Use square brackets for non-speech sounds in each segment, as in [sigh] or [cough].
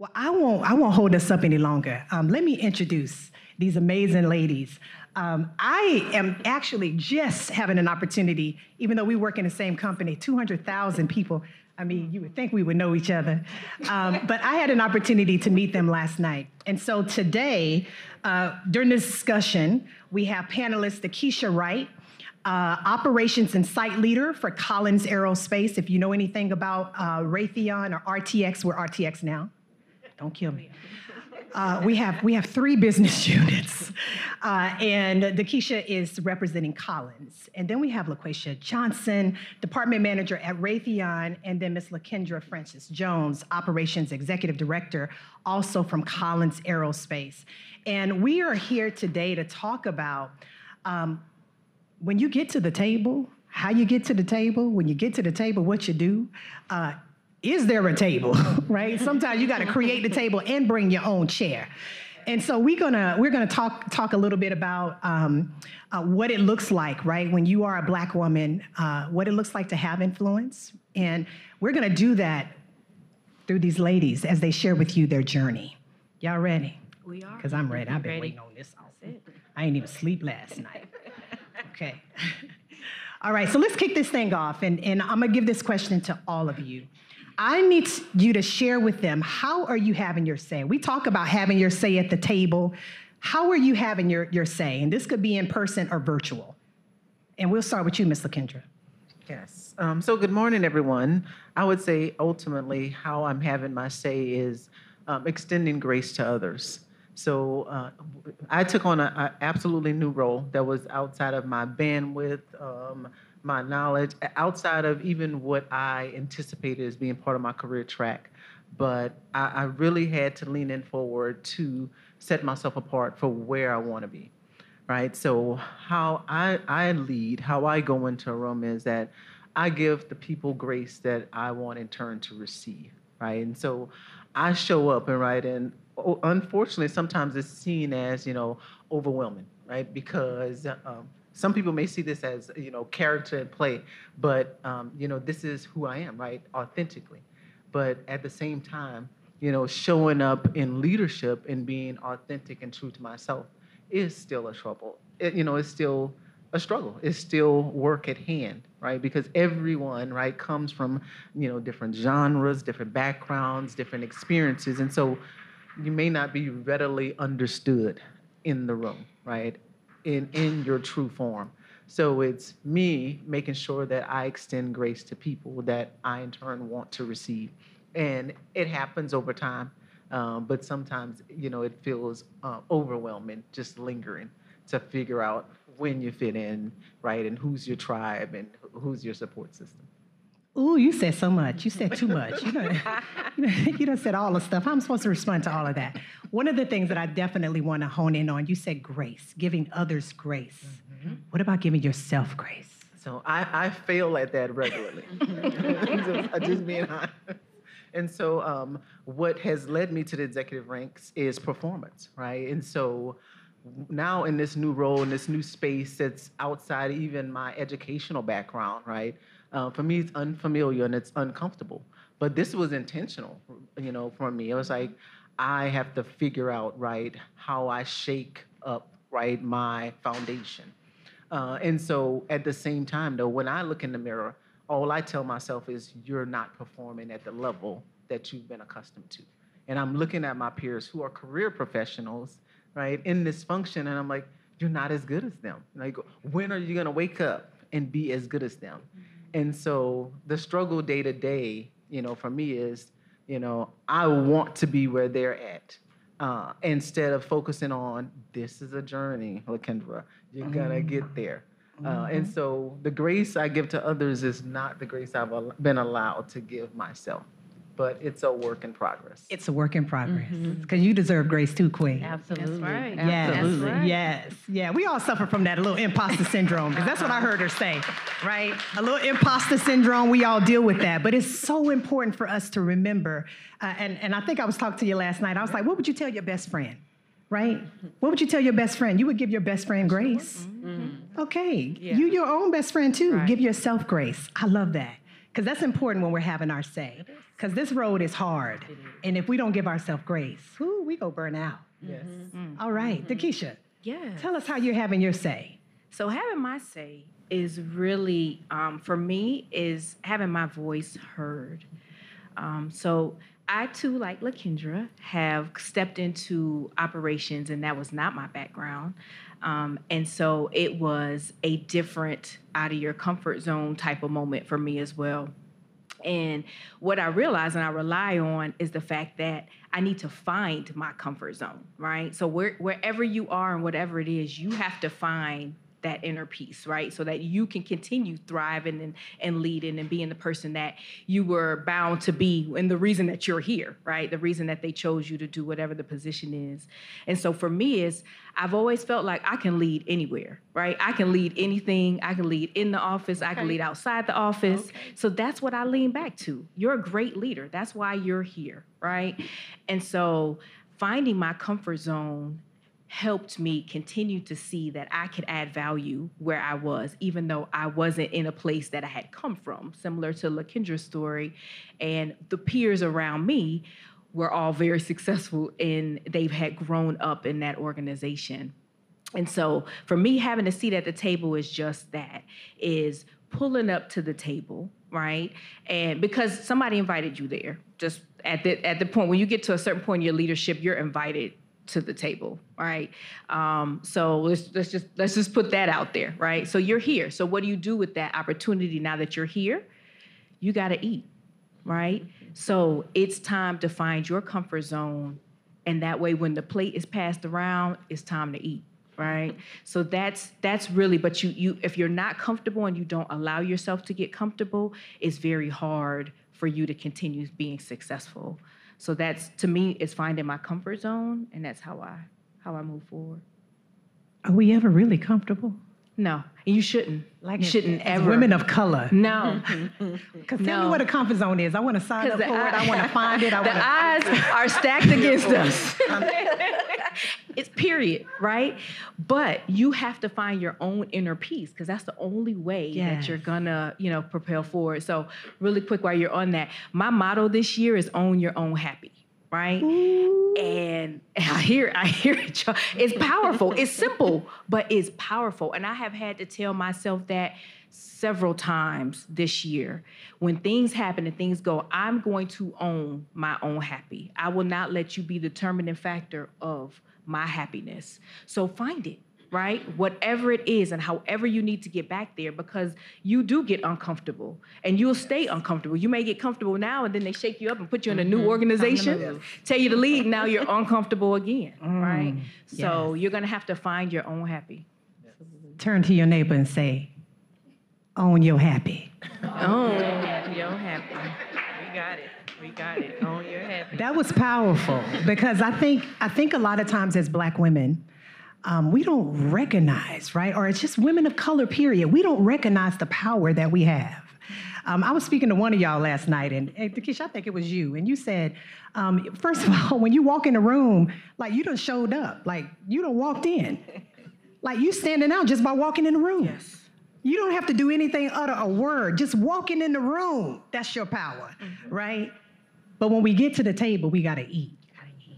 Well, I won't. I won't hold us up any longer. Um, let me introduce these amazing ladies. Um, I am actually just having an opportunity, even though we work in the same company, 200,000 people. I mean, you would think we would know each other. Um, [laughs] but I had an opportunity to meet them last night. And so today, uh, during this discussion, we have panelists Takesha Wright, uh, operations and site leader for Collins Aerospace. If you know anything about uh, Raytheon or RTX, we're RTX now. Don't kill me. Uh, we have we have three business [laughs] units, uh, and Takesha is representing Collins, and then we have LaQuisha Johnson, department manager at Raytheon, and then Miss LaKendra Francis Jones, operations executive director, also from Collins Aerospace, and we are here today to talk about um, when you get to the table, how you get to the table, when you get to the table, what you do. Uh, is there a table, [laughs] right? Sometimes you got to create the table and bring your own chair. And so we're gonna we're gonna talk talk a little bit about um, uh, what it looks like, right, when you are a black woman, uh, what it looks like to have influence, and we're gonna do that through these ladies as they share with you their journey. Y'all ready? We are. Because I'm ready. I've been Ready. waiting on this. all I ain't even sleep last [laughs] night. Okay. [laughs] All right, so let's kick this thing off, and, and I'm gonna give this question to all of you. I need you to share with them how are you having your say? We talk about having your say at the table. How are you having your, your say? And this could be in person or virtual. And we'll start with you, Ms. LaKendra. Yes. Um, so, good morning, everyone. I would say ultimately how I'm having my say is um, extending grace to others. So, uh, I took on an absolutely new role that was outside of my bandwidth, um, my knowledge, outside of even what I anticipated as being part of my career track. But I, I really had to lean in forward to set myself apart for where I want to be right? So how I, I lead, how I go into a room is that I give the people grace that I want in turn to receive, right? And so I show up and right, and unfortunately, sometimes it's seen as you know overwhelming, right? Because um, some people may see this as you know character and play, but um, you know this is who I am, right? Authentically, but at the same time, you know, showing up in leadership and being authentic and true to myself is still a trouble. It, you know, it's still a struggle. It's still work at hand, right? Because everyone, right, comes from, you know, different genres, different backgrounds, different experiences. And so you may not be readily understood in the room, right? In in your true form. So it's me making sure that I extend grace to people that I in turn want to receive. And it happens over time. Um, but sometimes, you know, it feels uh, overwhelming just lingering to figure out when you fit in, right, and who's your tribe and who's your support system. Ooh, you said so much. You said too much. You done, [laughs] you done, you done said all the stuff. I'm supposed to respond to all of that. One of the things that I definitely want to hone in on, you said grace, giving others grace. What about giving yourself grace? So I, I fail at that regularly. [laughs] just, just being honest. And so, um, what has led me to the executive ranks is performance, right? And so, now in this new role, in this new space that's outside even my educational background, right? Uh, for me, it's unfamiliar and it's uncomfortable. But this was intentional, you know, for me. It was like, I have to figure out, right, how I shake up, right, my foundation. Uh, and so at the same time, though, when I look in the mirror, all I tell myself is you're not performing at the level that you've been accustomed to. And I'm looking at my peers who are career professionals, right, in this function, and I'm like, you're not as good as them. Like, when are you gonna wake up and be as good as them? And so the struggle day to day, you know, for me is, you know, I want to be where they're at. Uh, instead of focusing on this is a journey, LaKendra, you're gonna get there. Uh, and so the grace I give to others is not the grace I've been allowed to give myself, but it's a work in progress. It's a work in progress. Because you deserve grace too, Queen. Absolutely. right. Yes, Absolutely. right. yes, yeah. We all suffer from that a little imposter syndrome because that's what I heard her say, right? A little imposter syndrome. We all deal with that, but it's so important for us to remember. Uh, and and I think I was talking to you last night. I was like, what would you tell your best friend, right? What would you tell your best friend? You would give your best friend grace. Okay, you your own best friend too. Right. Give yourself grace. I love that. Because that's important when we're having our say. Because this road is hard. And if we don't give ourselves grace, whoo, we go burn out. Yes. All right, Takesha, Yeah. tell us how you're having your say. So having my say is really, um, for me, is having my voice heard. Um, so I too, like LaKendra, have stepped into operations, and that was not my background. Um, and so it was a different, out of your comfort zone type of moment for me as well. And what I realize and I rely on is the fact that I need to find my comfort zone, right? So where, wherever you are and whatever it is, you have to find that inner peace, right? So that you can continue thriving and, and leading and being the person that you were bound to be and the reason that you're here, right? The reason that they chose you to do whatever the position is. And so for me is I've always felt like I can lead anywhere, right? I can lead anything. I can lead in the office. I can lead outside the office. So that's what I lean back to. You're a great leader. That's why you're here, right? And so finding my comfort zone helped me continue to see that I could add value where I was, even though I wasn't in a place that I had come from, similar to LaKendra's story. And the peers around me were all very successful and they've had grown up in that organization. And so for me, having a seat at the table is just that, is pulling up to the table, right? And because somebody invited you there, just at the at the point when you get to a certain point in your leadership, you're invited to the table, right? Um, so let's let's just let's just put that out there, right? So you're here. So what do you do with that opportunity now that you're here? You got to eat, right? So it's time to find your comfort zone, and that way, when the plate is passed around, it's time to eat, right? So that's that's really. But you you if you're not comfortable and you don't allow yourself to get comfortable, it's very hard for you to continue being successful. So that's to me is finding my comfort zone, and that's how I how I move forward. Are we ever really comfortable? No, you shouldn't. Like you shouldn't ever. women of color. no, [laughs] Because tell me what a comfort zone is. I want to sign up for it. I want to find it. I [laughs] the want to. eyes [laughs] are stacked against us. It's period, right? But you have to find your own inner peace because that's the only way that you're gonna, you know, propel forward. So, really quick, while you're on that, my motto this year is own your own happy. Right, and [laughs] I hear, I hear it. y'all. It's powerful. It's simple, but it's powerful. And I have had to tell myself that several times this year. When things happen and things go, I'm going to own my own happy. I will not let you be the determining factor of my happiness. So find it, right? Whatever it is and however you need to get back there because you do get uncomfortable and you'll stay uncomfortable. You may get comfortable now and then they shake you up and put you in a new mm-hmm. organization, tell you to leave, now you're [laughs] uncomfortable again, mm, right? So you're going to have to find your own happy. Turn to your neighbor and say, own your happy. Own your happy. We got it. We got it. Own. That was powerful because I think I think a lot of times as black women, um, we don't recognize, right? Or it's just women of color, period. We don't recognize the power that we have. Um, I was speaking to one of y'all last night, and Takesha, I think it was you, and you said, um, first of all, [laughs] when you walk in the room, like you done showed up, like you done walked in, like you standing out just by walking in the room. Yes. You don't have to do anything, utter a word. Just walking in the room, that's your power, right? But when we get to the table, we gotta eat.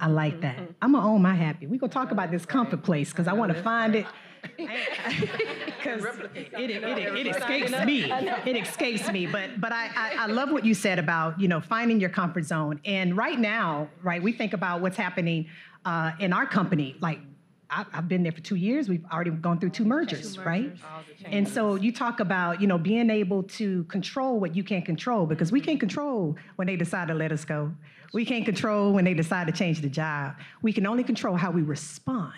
I like that. I'm gonna own my happy. we gonna talk about this comfort place because I wanna find it. [laughs] Because it, it, it, it escapes me. It escapes me. But but I, I, I love what you said about, you know, finding your comfort zone. And right now, right, we think about what's happening uh, in our company. Like I, I've been there for two years. We've already gone through two mergers, right? And so you talk about, you know, being able to control what you can't control because we can't control when they decide to let us go. We can't control when they decide to change the job. We can only control how we respond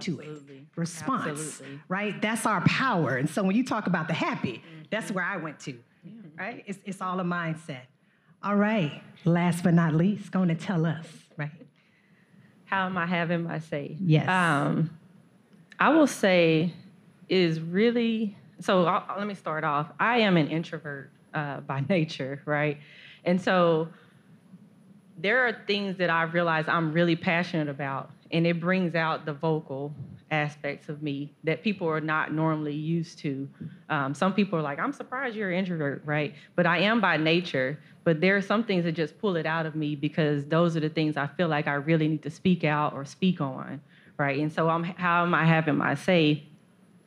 to it. Response, Absolutely. right? That's our power. And so when you talk about the happy, that's where I went to, right? It's, it's all a mindset. All right, last but not least, going to tell us? How am I having my say? Yes. Um, I will say is really so. I'll, let me start off. I am an introvert uh, [laughs] by nature, right? And so there are things that I realize I'm really passionate about, and it brings out the vocal aspects of me that people are not normally used to. Um, some people are like, I'm surprised you're an introvert, right? But I am by nature. But there are some things that just pull it out of me because those are the things I feel like I really need to speak out or speak on, right? And so I'm, how am I having my say?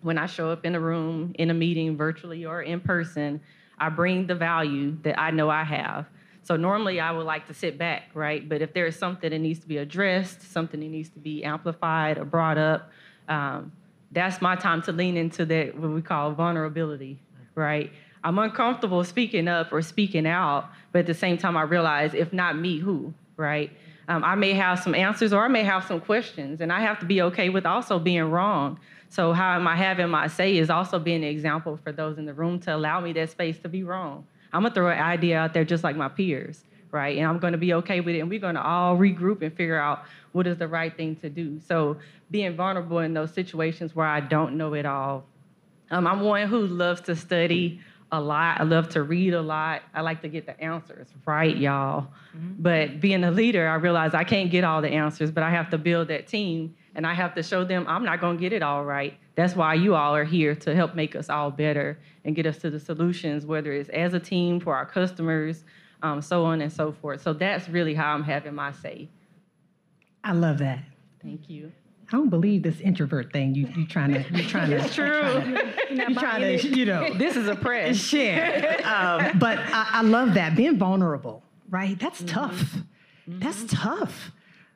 When I show up in a room, in a meeting, virtually or in person, I bring the value that I know I have. So normally I would like to sit back, right? But if there is something that needs to be addressed, something that needs to be amplified or brought up, um, that's my time to lean into that what we call vulnerability, right? I'm uncomfortable speaking up or speaking out, but at the same time I realize if not me, who, right? Um, I may have some answers or I may have some questions, and I have to be okay with also being wrong. So how am I having my say is also being an example for those in the room to allow me that space to be wrong. I'm gonna throw an idea out there just like my peers, right? And I'm gonna be okay with it, and we're gonna all regroup and figure out what is the right thing to do. So being vulnerable in those situations where I don't know it all. Um, I'm one who loves to study a lot. I love to read a lot. I like to get the answers right, y'all. Mm-hmm. But being a leader, I realize I can't get all the answers, but I have to build that team and I have to show them I'm not going to get it all right. That's why you all are here to help make us all better and get us to the solutions, whether it's as a team for our customers, um, so on and so forth. So that's really how I'm having my say. I love that. Thank you. I don't believe this introvert thing. You you trying to you [laughs] trying to. It's true. You trying to you know. This is a press. [laughs] Share. Um, [laughs] but I, I, love that being vulnerable. Right. That's mm-hmm. tough. Mm-hmm. That's tough.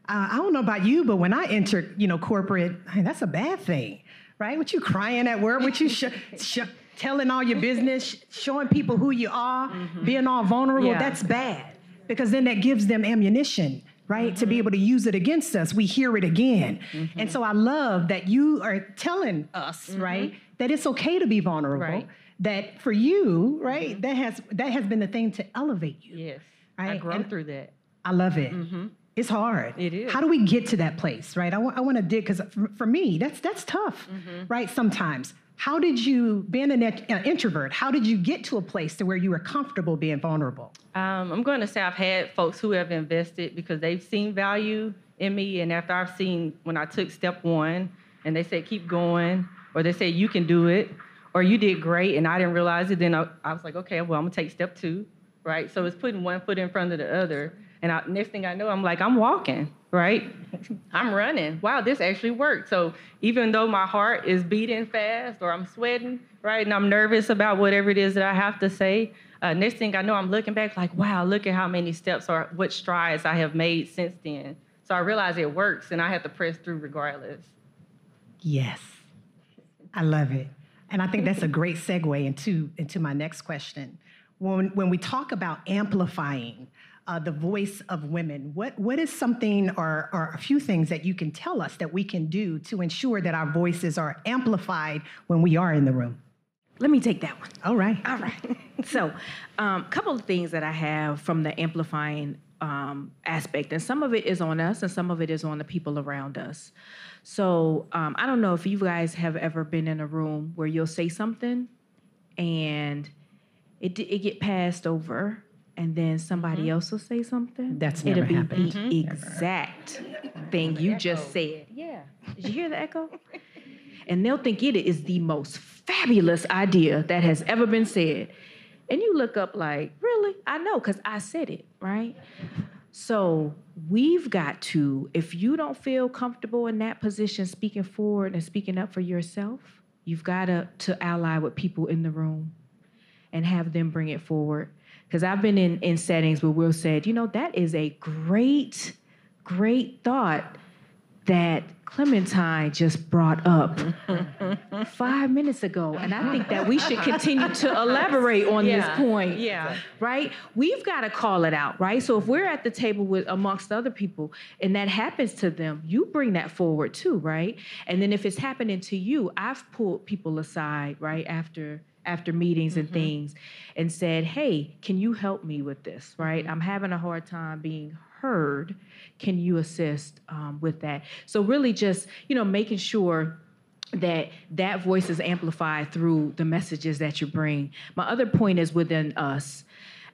Uh, I don't know about you, but when I entered, you know, corporate, that's a bad thing, right? What you crying at work? What you sh- sh- telling all your business, showing people who you are, mm-hmm. being all vulnerable? Yeah. That's bad because then that gives them ammunition right? Mm-hmm. To be mm-hmm. able to use it against us, we hear it again. Mm-hmm. And so I love that you are telling us, mm-hmm. right, that it's okay to be vulnerable. Right. That for you, right, mm-hmm. that has that has been the thing to elevate you. Yes. Right? I grow through that. I love it. Mm-hmm. It's hard. It is. How do we get to that place, right? I, w- I want to dig because for, for, me, that's that's tough, right? Sometimes how did you, being an, an, introvert, how did you get to a place to where you were comfortable being vulnerable? Um, I'm going to say I've had folks who have invested because they've seen value in me, and after I've seen when I took step one, and they said keep going, or they said you can do it, or you did great, and I didn't realize it. Then I, I was like, okay, well I'm gonna take step two, right? So it's putting one foot in front of the other, and I, next thing I know, I'm like, I'm walking, right? [laughs] I'm running. Wow, this actually worked. So even though my heart is beating fast or I'm sweating, right, and I'm nervous about whatever it is that I have to say, uh, next thing I know, I'm looking back like, wow, look at how many steps or what strides I have made since then. So I realize it works, and I have to press through regardless. Yes, I love it, and I think that's a great segue into into my next question. When when we talk about amplifying uh, the voice of women. What, what is something or, or a few things that you can tell us that we can do to ensure that our voices are amplified when we are in the room? Let me take that one. All right. All right. [laughs] so, a um, couple of things that I have from the amplifying um, aspect, and some of it is on us, and some of it is on the people around us. So, um, I don't know if you guys have ever been in a room where you'll say something, and it it get passed over, and then somebody mm-hmm. else will say something. That's never It'll be happened. the mm-hmm. exact thing you just said. Yeah. Did you hear the echo? and they'll think it is the most fabulous idea that has ever been said. And you look up like, really? I know, because I said it, right? So we've got to, if you don't feel comfortable in that position, speaking forward and speaking up for yourself, you've got to, to ally with people in the room and have them bring it forward because I've been in, in settings where Will said, you know, that is a great, great thought that Clementine just brought up [laughs] five minutes ago. And I think that we should continue to [laughs] elaborate on yeah, this point. Yeah. Right? We've got to call it out, right? So if we're at the table with amongst other people and that happens to them, you bring that forward too, right? And then if it's happening to you, I've pulled people aside, right, after after meetings and mm-hmm. things and said, Hey, can you help me with this? Right? Mm-hmm. I'm having a hard time being heard. Can you assist um, with that? So, really, just, you know, making sure that that voice is amplified through the messages that you bring. My other point is within us.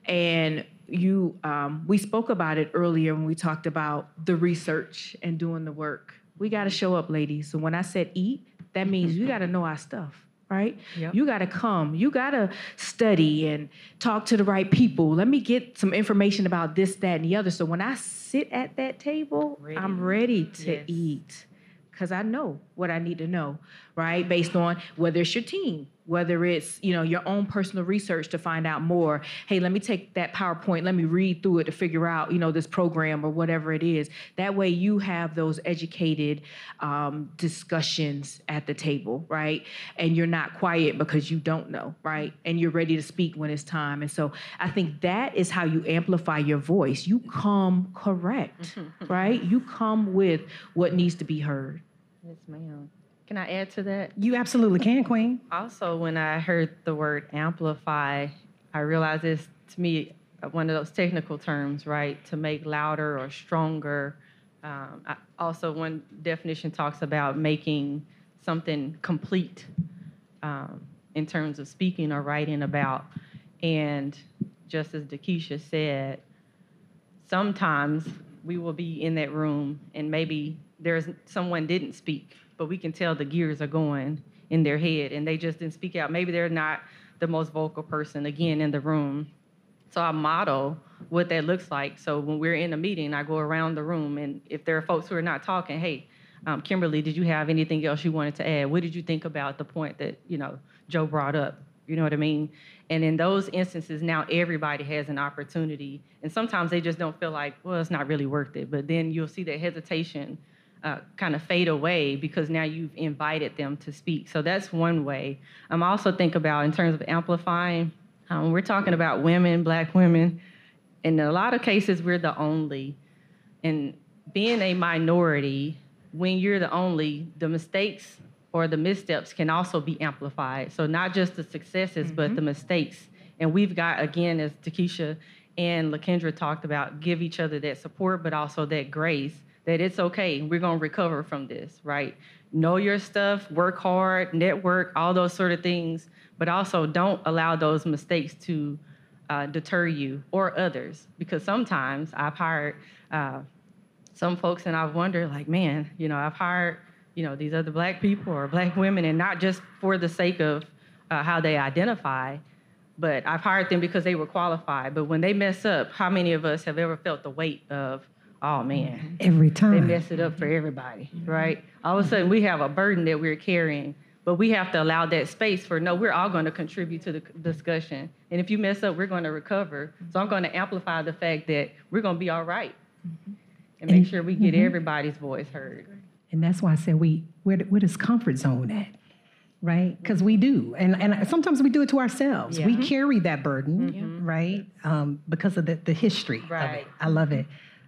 And you, um, we spoke about it earlier when we talked about the research and doing the work We got to show up, ladies. So when I said eat, that means you got to know our stuff, right? Yep. You got to come. You got to study and talk to the right people. Let me get some information about this, that, and the other. So when I sit at that table, I'm ready to Yes. eat because I know what I need to know, right? Based on whether it's your team, whether it's you know your own personal research to find out more. Hey, let me take that PowerPoint, let me read through it to figure out you know this program or whatever it is. That way you have those educated um, discussions at the table, right? And you're not quiet because you don't know, right? And you're ready to speak when it's time. And so I think that is how you amplify your voice. You come correct, [laughs] right? You come with what needs to be heard. Yes, ma'am. Can I add to that? You absolutely can, Queen. Also, when I heard the word amplify, I realized it's to me one of those technical terms, right? To make louder or stronger. Um, I, also, one definition talks about making something complete um, in terms of speaking or writing about. And just as Takesha said, sometimes we will be in that room and maybe there's someone didn't speak, but we can tell the gears are going in their head and they just didn't speak out. Maybe they're not the most vocal person again in the room. So I model what that looks like. So when we're in a meeting, I go around the room and if there are folks who are not talking, hey, um, Kimberly, did you have anything else you wanted to add? What did you think about the point that you know Joe brought up? You know what I mean? And in those instances, now everybody has an opportunity. And sometimes they just don't feel like, well, it's not really worth it. But then you'll see that hesitation uh, kind of fade away because now you've invited them to speak. So that's one way. I'm also think about in terms of amplifying. Um, we're talking about women, black women. In a lot of cases, we're the only. And being a minority, when you're the only, the mistakes or the missteps can also be amplified. So not just the successes, but the mistakes. And we've got, again, as Takesha and Lakendra talked about, give each other that support, but also that grace that it's okay. We're going to recover from this, right? Know your stuff, work hard, network, all those sort of things, but also don't allow those mistakes to uh, deter you or others. Because sometimes I've hired uh, some folks and I've wondered, like, man, you know, I've hired, you know, these other black people or black women, and not just for the sake of uh, how they identify, but I've hired them because they were qualified. But when they mess up, how many of us have ever felt the weight of, oh man, mm-hmm. Every time they mess it up for everybody, right? All of a sudden, we have a burden that we're carrying, but we have to allow that space for no, we're all going to contribute to the discussion. And if you mess up, we're going to recover. So I'm going to amplify the fact that we're going to be all right mm-hmm. and make sure we get mm-hmm. everybody's voice heard. And that's why I said we, where, where does comfort zone at? Right? Because we do. And, and sometimes we do it to ourselves. We carry that burden, right? Um, because of the, the history. of it. Right. I love it.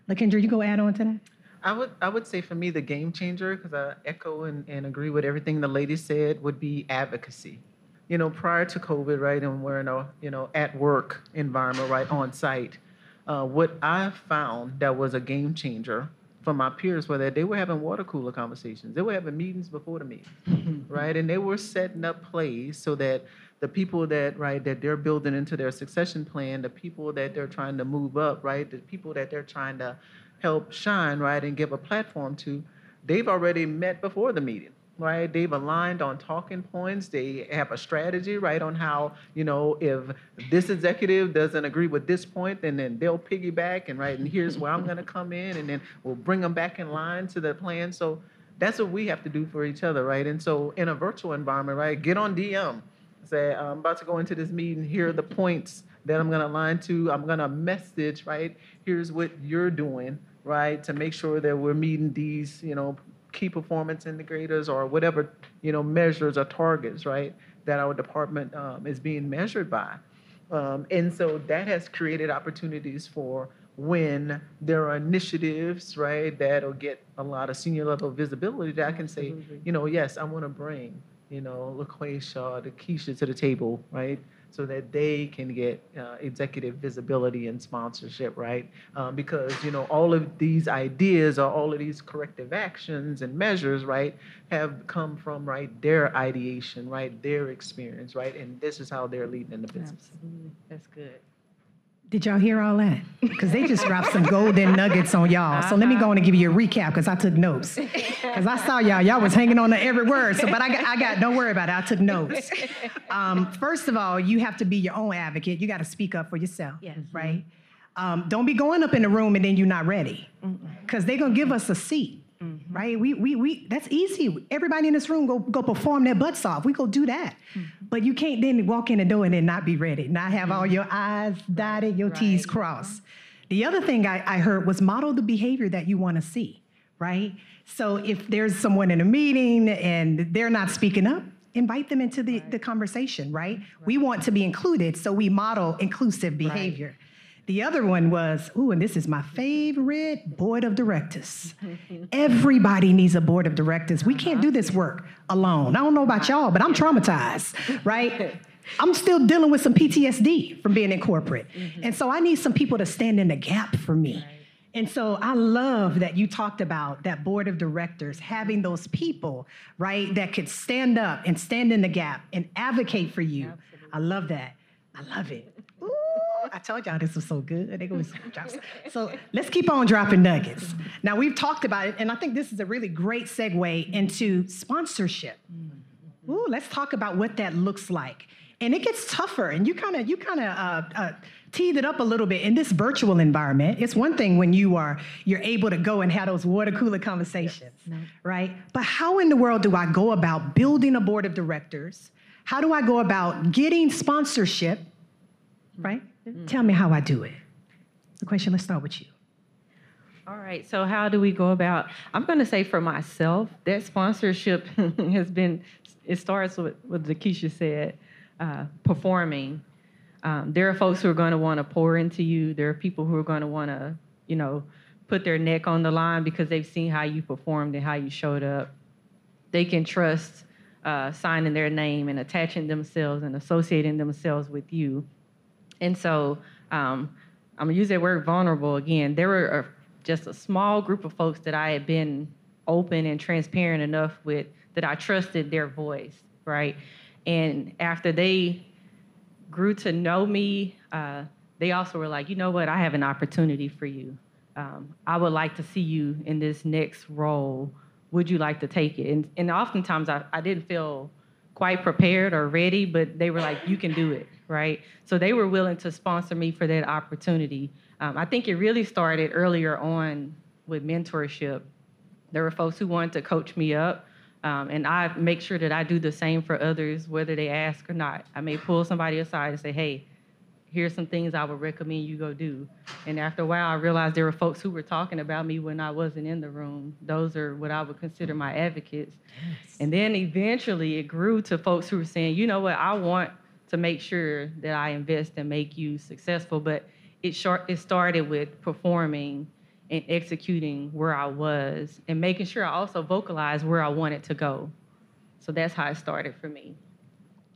Lakendra, you go add on to that? I would I would say for me the game changer because I echo and, and agree with everything the lady said would be advocacy. You know, prior to COVID, right, and we're in a you know at work environment, right, on site. Uh, what I found that was a game changer for my peers was that they were having water cooler conversations. They were having meetings before the meeting, [laughs] right, and they were setting up plays so that the people that right that they're building into their succession plan, the people that they're trying to move up, right, the people that they're trying to help shine, right, and give a platform to, they've already met before the meeting, right? They've aligned on talking points. They have a strategy, right, on how, you know, if this executive doesn't agree with this point, then then they'll piggyback and right, and here's where I'm gonna come in, and then we'll bring them back in line to the plan. So that's what we have to do for each other, right? And so in a virtual environment, right, get on DM. Say, I'm about to go into this meeting. Here are the points that I'm going to align to. I'm going to message, right? Here's what you're doing, right? To make sure that we're meeting these, you know, key performance indicators or whatever, you know, measures or targets, right? That our department um, is being measured by. Um, and so that has created opportunities for when there are initiatives, right, that'll get a lot of senior level visibility that I can say, you know, yes, I want to bring, you know, LaQuisha, Takesha to the table, right? So that they can get uh, executive visibility and sponsorship, right? Um, because, you know, all of these ideas or all of these corrective actions and measures, right, have come from, right, their ideation, right, their experience, right? And this is how they're leading in the business. Absolutely. That's good. Did y'all hear all that? Because they just dropped some golden nuggets on y'all. So let me go on and give you a recap because I took notes. Because I saw y'all, y'all was hanging on to every word. So, but I got, I got, don't worry about it. I took notes. Um, first of all, you have to be your own advocate. You got to speak up for yourself. Yes. Right. Um, don't be going up in the room and then you're not ready, because they're gonna give us a seat. Mm-hmm. Right? We, we, we, that's easy. Everybody in this room go, go perform their butts off. We go do that. Mm-hmm. But you can't then walk in the door and then not be ready, not have all mm-hmm. your I's dotted, your T's crossed. The other thing I, I heard was model the behavior that you want to see, right? So if there's someone in a meeting and they're not speaking up, invite them into the, the conversation, right? We want to be included, so we model inclusive behavior. The other one was, ooh, and this is my favorite board of directors. [laughs] Everybody needs a board of directors. We can't do this uh-huh. work alone. I don't know about y'all, but I'm traumatized, right? [laughs] I'm still dealing with some PTSD from being in corporate. Mm-hmm. And so I need some people to stand in the gap for me. And so I love that you talked about that board of directors, having those people, right, that could stand up and stand in the gap and advocate for you. I love that. I love it. I told y'all this was so good. They go drop some- So let's keep on dropping nuggets. Now we've talked about it, and I think this is a really great segue into sponsorship. Ooh, let's talk about what that looks like. And it gets tougher, and you kind of you kind of uh, uh, teed it up a little bit in this virtual environment. It's one thing when you are you're able to go and have those water cooler conversations, right? But how in the world do I go about building a board of directors? How do I go about getting sponsorship? Right? Tell me how I do it. The question. Let's start with you. All right. So how do we go about? I'm going to say for myself that sponsorship [laughs] has been. It starts with what Takesha said, uh, performing. Um, there are folks who are going to want to pour into you. There are people who are going to want to, you know, put their neck on the line because they've seen how you performed and how you showed up. They can trust uh, signing their name and attaching themselves and associating themselves with you. And so um, I'm gonna use that word vulnerable again. There were a, just a small group of folks that I had been open and transparent enough with that I trusted their voice, right? And after they grew to know me, uh, they also were like, you know what, I have an opportunity for you. Um, I would like to see you in this next role. Would you like to take it? And, and oftentimes I, I didn't feel quite prepared or ready, but they were like, you can do it, right? So they were willing to sponsor me for that opportunity. Um, I think it really started earlier on with mentorship. There were folks who wanted to coach me up, um, and I make sure that I do the same for others, whether they ask or not. I may pull somebody aside and say, hey, here's some things I would recommend you go do. And after a while, I realized there were folks who were talking about me when I wasn't in the room. Those are what I would consider my advocates. And then eventually it grew to folks who were saying, you know what, I want to make sure that I invest and make you successful. But it, short, it started with performing and executing where I was and making sure I also vocalized where I wanted to go. So that's how it started for me.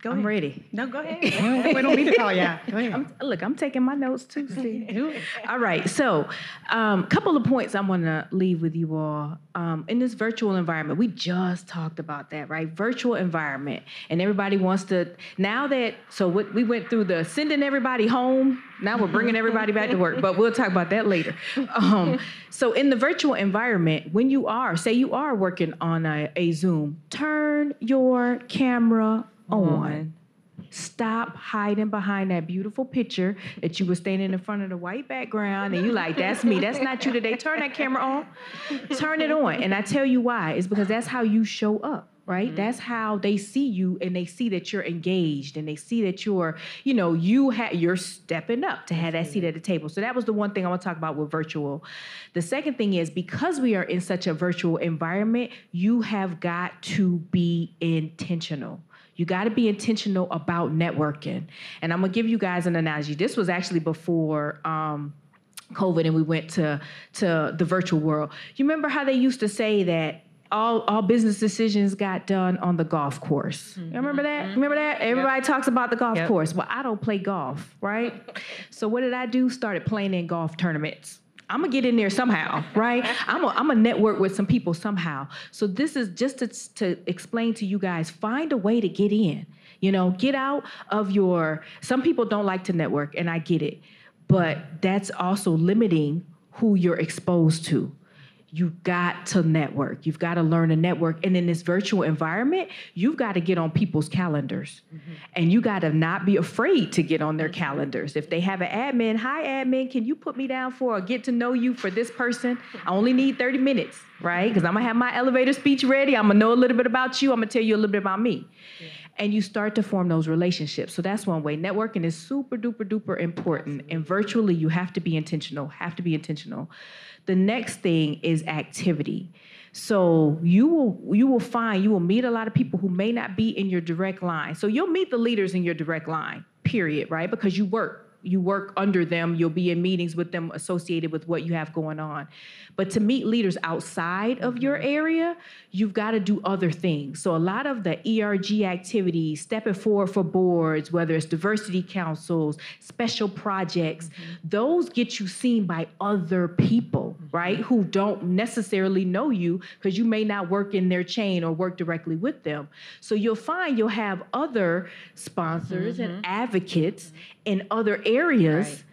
Go I'm ahead. ready. No, go ahead. [laughs] we don't need to call you out. Go ahead. I'm, look, I'm taking my notes too. See? [laughs] all right. So, a um, couple of points I want to leave with you all. Um, in this virtual environment, we just talked about that, right? Virtual environment, and everybody wants to. Now that so what we went through the sending everybody home. Now we're bringing everybody back to work, but we'll talk about that later. Um, so, in the virtual environment, when you are, say, you are working on a, a Zoom, turn your camera on. Stop hiding behind that beautiful picture that you were standing in front of the white background and you like, that's me, that's not you today. Turn that camera on. Turn it on. And I tell you why. It's because that's how you show up. Right? Mm-hmm. That's how they see you and they see that you're engaged and they see that you're, you know, you ha- you're stepping up to have that seat at the table. So that was the one thing I want to talk about with virtual. The second thing is because we are in such a virtual environment, you have got to be intentional. You got to be intentional about networking. And I'm gonna give you guys an analogy. This was actually before um, COVID, and we went to to the virtual world. You remember how they used to say that all all business decisions got done on the golf course. You remember that? Remember that? Everybody talks about the golf Yep. course. Well, I don't play golf, right? [laughs] so what did I do? Started playing in golf tournaments. I'm gonna get in there somehow, right? I'm gonna I'm network with some people somehow. So this is just to, to explain to you guys: find a way to get in. You know, get out of your. Some people don't like to network, and I get it. but that's also limiting who you're exposed to. You've got to network. You've got to learn to network. And in this virtual environment, you've got to get on people's calendars. Mm-hmm. And you got to not be afraid to get on their calendars. If they have an admin, hi, admin, can you put me down for a get to know you for this person? I only need 30 minutes, right? Because I'm going to have my elevator speech ready. I'm going to know a little bit about you. I'm going to tell you a little bit about me. Yeah and you start to form those relationships. So that's one way. Networking is super duper duper important. And virtually, you have to be intentional, have to be intentional. The next thing is activity. So you will you will find you will meet a lot of people who may not be in your direct line. So you'll meet the leaders in your direct line, period, right? Because you work you work under them, you'll be in meetings with them associated with what you have going on. But to meet leaders outside of your mm-hmm. area, you've got to do other things. So a lot of the ERG activities, stepping forward for boards, whether it's diversity councils, special projects, mm-hmm. those get you seen by other people, mm-hmm. right? Who don't necessarily know you because you may not work in their chain or work directly with them. So you'll find you'll have other sponsors mm-hmm. and advocates in other areas right.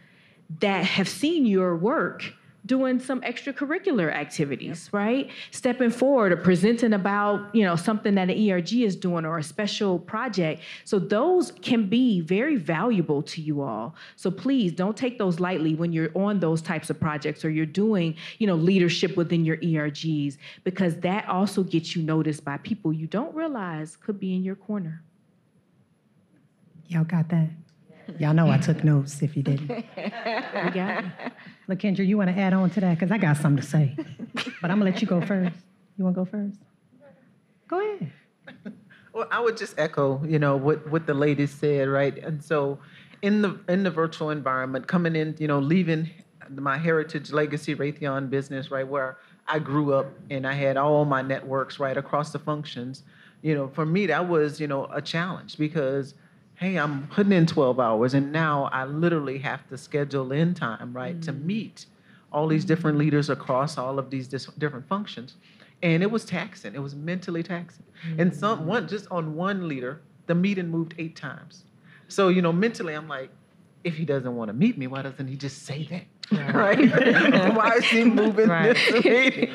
that have seen your work doing some extracurricular activities, yep. right? Stepping forward or presenting about, you know, something that an ERG is doing or a special project. So those can be very valuable to you all. So please don't take those lightly when you're on those types of projects or you're doing, you know, leadership within your ERGs because that also gets you noticed by people you don't realize could be in your corner. Y'all got that? Y'all know I took notes if you didn't. [laughs] We got LaKendra, you want to add on to that? Because I got something to say. But I'm going to let you go first. You want to go first? Go ahead. Well, I would just echo, you know, what, what the ladies said, right? And so in the in the virtual environment, coming in, you know, leaving my heritage legacy Raytheon business, right, where I grew up and I had all my networks right across the functions, you know, for me that was, you know, a challenge because hey, I'm putting in 12 hours, and now I literally have to schedule in time, right, mm. to meet all these different leaders across all of these dis- different functions. And it was taxing. It was mentally taxing. Mm. And some one just on one leader, the meeting moved eight times. So you know, mentally, I'm like, if he doesn't want to meet me, why doesn't he just say that? Right? [laughs] [laughs] why is he moving right. this [laughs] meeting?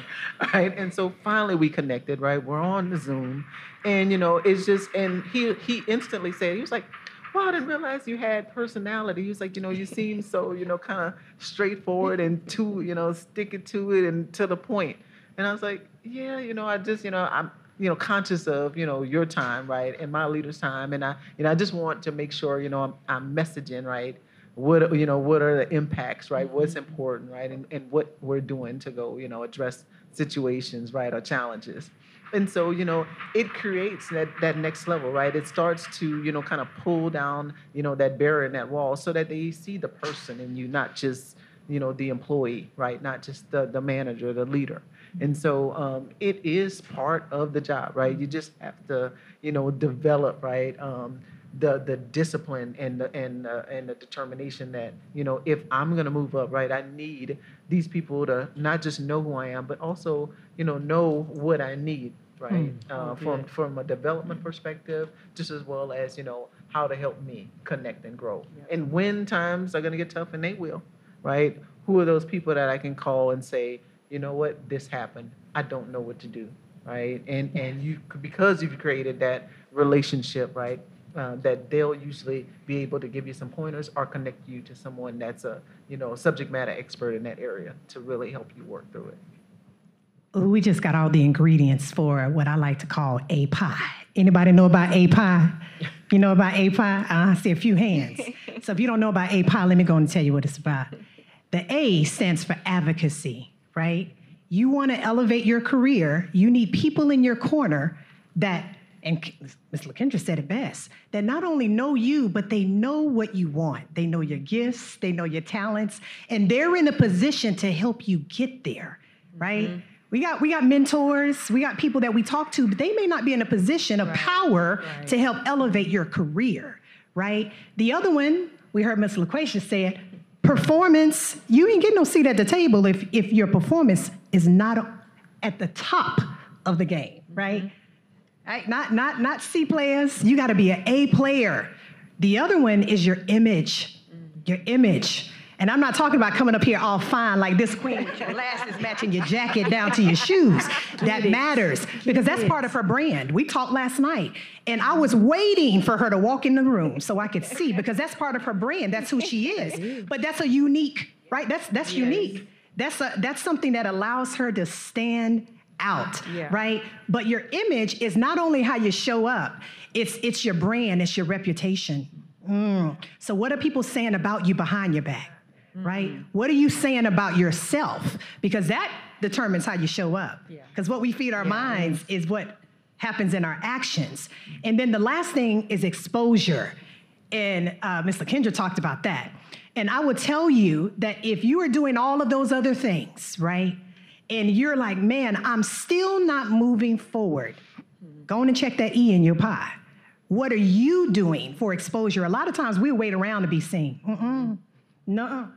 Right? And so finally we connected. Right? We're on the Zoom, and you know, it's just and he he instantly said he was like, "Well, I didn't realize you had personality." He was like, "You know, you seem so you know kind of straightforward and to you know sticking to it and to the point." And I was like, "Yeah, you know, I just you know I'm." You know conscious of you know your time right and my leader's time and i you know i just want to make sure you know i'm, I'm messaging right what you know what are the impacts right what's mm-hmm. important right and, and what we're doing to go you know address situations right or challenges and so you know it creates that that next level right it starts to you know kind of pull down you know that barrier and that wall so that they see the person in you not just you know the employee right not just the the manager the leader and so um, it is part of the job right you just have to you know develop right um, the the discipline and the and uh, and the determination that you know if I'm going to move up, right, I need these people to not just know who I am, but also you know know what I need, right, hmm. uh, from from a development perspective, just as well as you know how to help me connect and grow. And when times are going to get tough, and they will, right? Who are those people that I can call and say, you know what, this happened. I don't know what to do, right? And and you because you've created that relationship, right? uh, that they'll usually be able to give you some pointers or connect you to someone that's a you know subject matter expert in that area to really help you work through it. We just got all the ingredients for what I like to call a pie. Anybody know about a pie? You know about a pie? I see a few hands. [laughs] so if you don't know about a pie, let me go and tell you what it's about. The A stands for advocacy, right? You want to elevate your career, you need people in your corner that and Ms. LaKendra said it best, that not only know you, but they know what you want. They know your gifts, they know your talents, and they're in a position to help you get there, right? Mm-hmm. We got we got mentors, we got people that we talk to, but they may not be in a position of right. power right. to help elevate your career, right? The other one, we heard Ms. LaQuisha say it, performance, you ain't getting no seat at the table if if your performance is not at the top of the game, right? Mm-hmm. Right? Not, not, not C players. You got to be an A player. The other one is your image. Your image. And I'm not talking about coming up here all fine like this queen with your glasses matching your jacket down to your shoes. That matters because that's part of her brand. We talked last night, and I was waiting for her to walk in the room so I could see because that's part of her brand. That's who she is. [laughs] But that's a unique, right? That's that's unique. That's a that's something that allows her to stand out, Yeah. right? But your image is not only how you show up, it's it's your brand, it's your reputation. Mm. So what are people saying about you behind your back? Right? What are you saying about yourself? Because that determines how you show up. Yeah. Because what we feed our minds is what happens in our actions. And then the last thing is exposure. And uh, Ms. Kendra talked about that. And I would tell you that if you are doing all of those other things, right? And you're like, man, I'm still not moving forward. Go on and check that E in your pie. What are you doing for exposure? A lot of times we wait around to be seen. Mm-mm. No.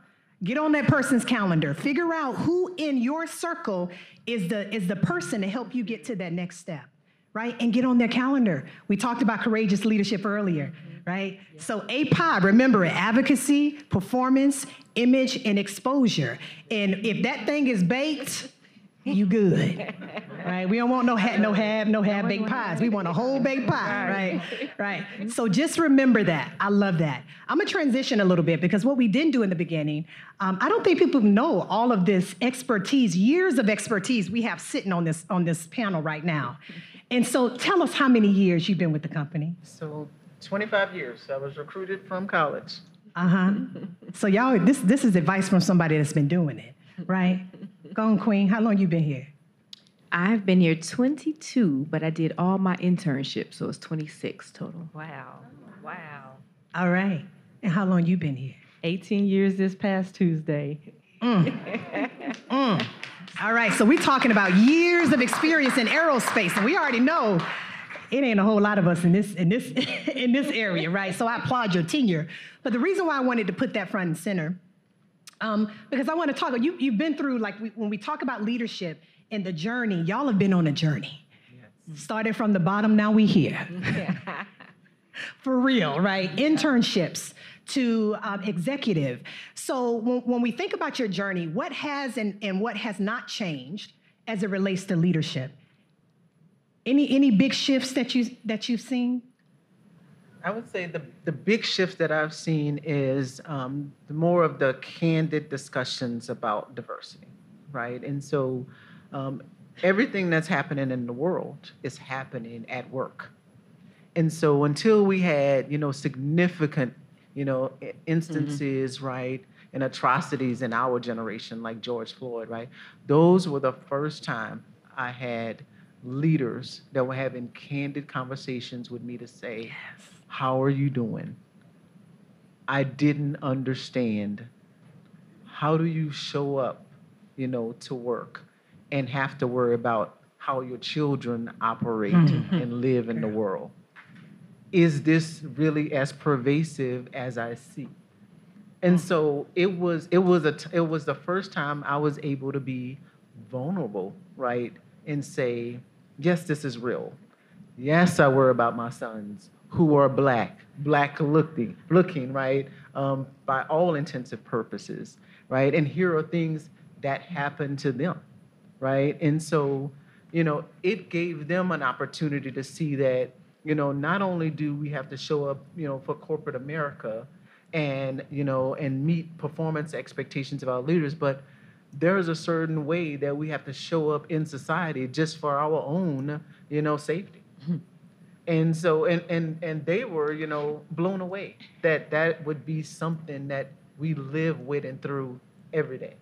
Get on that person's calendar. Figure out who in your circle is the is the person to help you get to that next step, right? And get on their calendar. We talked about courageous leadership earlier, right? So API, remember it, advocacy, performance, image, and exposure. And if that thing is baked, you good, [laughs] right? We don't want no ha- no have no have baked pies. We want a whole baked pie, right? Right. [laughs] So just remember that. I love that. I'm gonna transition a little bit because what we didn't do in the beginning, um, I don't think people know all of this expertise, years of expertise we have sitting on this on this panel right now. And so tell us how many years you've been with the company. So 25 years. I was recruited from college. Uh huh. so y'all, this this is advice from somebody that's been doing it, right? Go on, Queen. How long you been here? I've been here 22, but I did all my internships, so it's 26 total. Wow. Wow. All right. And how long you been here? 18 years this past Tuesday. Mm. [laughs] Mm. All right, so we're talking about years of experience in aerospace, and we already know it ain't a whole lot of us in this in this [laughs] in this area, right? So I applaud your tenure. But the reason why I wanted to put that front and center, um, because I want to talk. You you've been through like we, when we talk about leadership and the journey. Y'all have been on a journey. Started from the bottom, now we here. [laughs] For real, right? Internships to um, executive. So when, when we think about your journey, what has and, and what has not changed as it relates to leadership? Any any big shifts that you that you've seen? I would say the, the big shift that I've seen is um, the more of the candid discussions about diversity, right? And so um, everything that's happening in the world is happening at work. And so until we had, you know, significant, you know, instances, right, and atrocities in our generation, like George Floyd, right, those were the first time I had leaders that were having candid conversations with me to say, how are you doing? I didn't understand. How do you show up, you know, to work and have to worry about how your children operate mm-hmm. and live in the world? Is this really as pervasive as I see? And so it was it was a t- it was the first time I was able to be vulnerable, right? And say, yes, this is real. Yes, I worry about my sons who are black, black looking, looking, right? Um, by all intensive purposes, right? And here are things that happen to them, right? And so, you know, it gave them an opportunity to see that, you know, not only do we have to show up, you know, for corporate America and, you know, and meet performance expectations of our leaders, but there is a certain way that we have to show up in society just for our own, you know, safety. And so, and, and, and they were, you know, blown away that that would be something that we live with and through every day.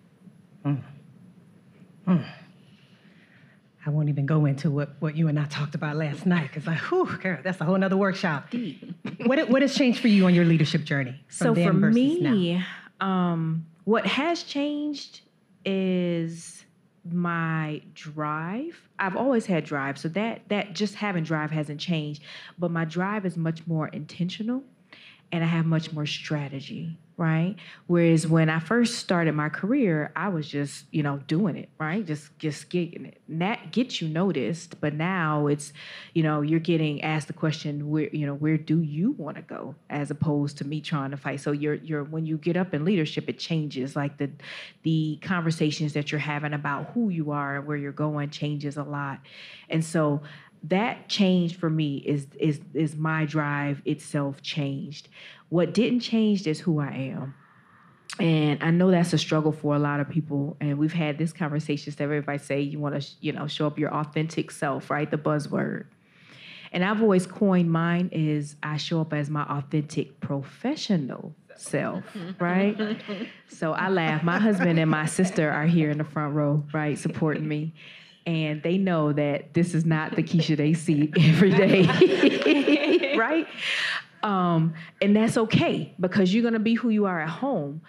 I won't even go into what, what you and I talked about last night because, like, whew, girl, that's a whole nother workshop. Deep. what, what has changed for you on your leadership journey? from So then for versus now? me, um, what has changed is my drive. I've always had drive, so that that just having drive hasn't changed. But my drive is much more intentional, and I have much more strategy. Right? Whereas when I first started my career, I was just, you know, doing it, right? Just just getting it. That gets you noticed, but now it's, you know, you're getting asked the question, where, you know, where do you want to go as opposed to me trying to fight. So you're you're when you get up in leadership, it changes. Like the the conversations that you're having about who you are and where you're going changes a lot. And so that change for me is is is my drive itself changed. What didn't change is who I am. And I know that's a struggle for a lot of people. And we've had this conversation that everybody say you want to, you know, show up your authentic self, right? The buzzword. And I've always coined mine is I show up as my authentic professional self, [laughs] right? so I laugh. My husband and my sister are here in the front row, right, supporting me and they know that this is not the Keisha they see [laughs] every day, [laughs] right? Um, and that's okay because you're gonna be who you are at home.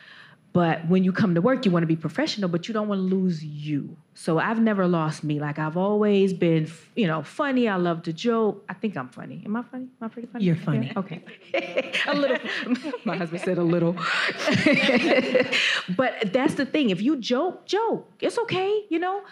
But when you come to work, you want to be professional, but you don't want to lose you. So I've never lost me. Like I've always been, you know, funny. I love to joke. I think I'm funny. Am I funny? Am I pretty funny? You're funny. Yeah? Okay. [laughs] a little. My husband said a little. but that's the thing. If you joke, joke. It's okay. You know,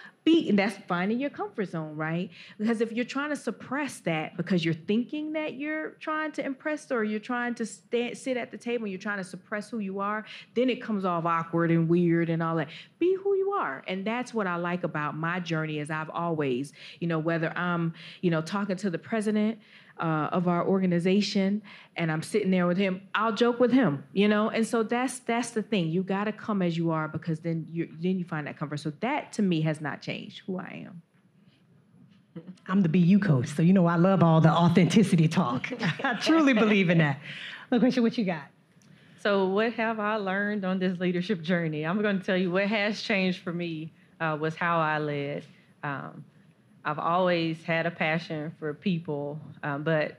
and that's finding your comfort zone, right? Because if you're trying to suppress that because you're thinking that you're trying to impress or you're trying to stand, sit at the table, and you're trying to suppress who you are, then it comes off awkward and weird and all that. Be who you are, and that's what I like about my journey. Is I've always, you know, whether I'm, you know, talking to the president uh, of our organization and I'm sitting there with him, I'll joke with him, you know. And so that's that's the thing. You got to come as you are because then you then you find that comfort. So that to me has not changed who I am. [laughs] I'm the BU coach, so you know I love all the authenticity talk. [laughs] I truly believe in that. Lucretia, what you got? So, what have I learned on this leadership journey? I'm going to tell you what has changed for me uh, was how I led. Um, I've always had a passion for people, um, but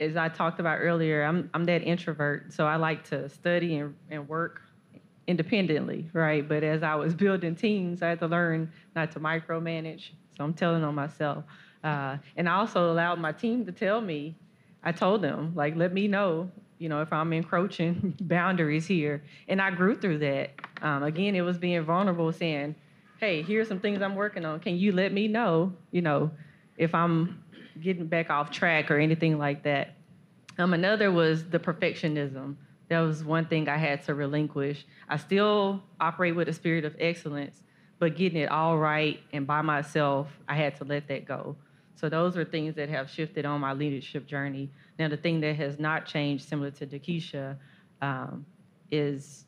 as I talked about earlier, I'm I'm that introvert, so I like to study and, and work independently, right? But as I was [laughs] building teams, I had to learn not to micromanage. So I'm telling on myself, uh, and I also allowed my team to tell me. I told them like, let me know, you know, if I'm encroaching [laughs] boundaries here, and I grew through that. Um, again, it was being vulnerable, saying, hey, here's some things I'm working on. Can you let me know, you know, if I'm getting back off track or anything like that? Um, another was the perfectionism. That was one thing I had to relinquish. I still operate with a spirit of excellence, but getting it all right and by myself, I had to let that go. So those are things that have shifted on my leadership journey. Now, the thing that has not changed, similar to Takesha, um, is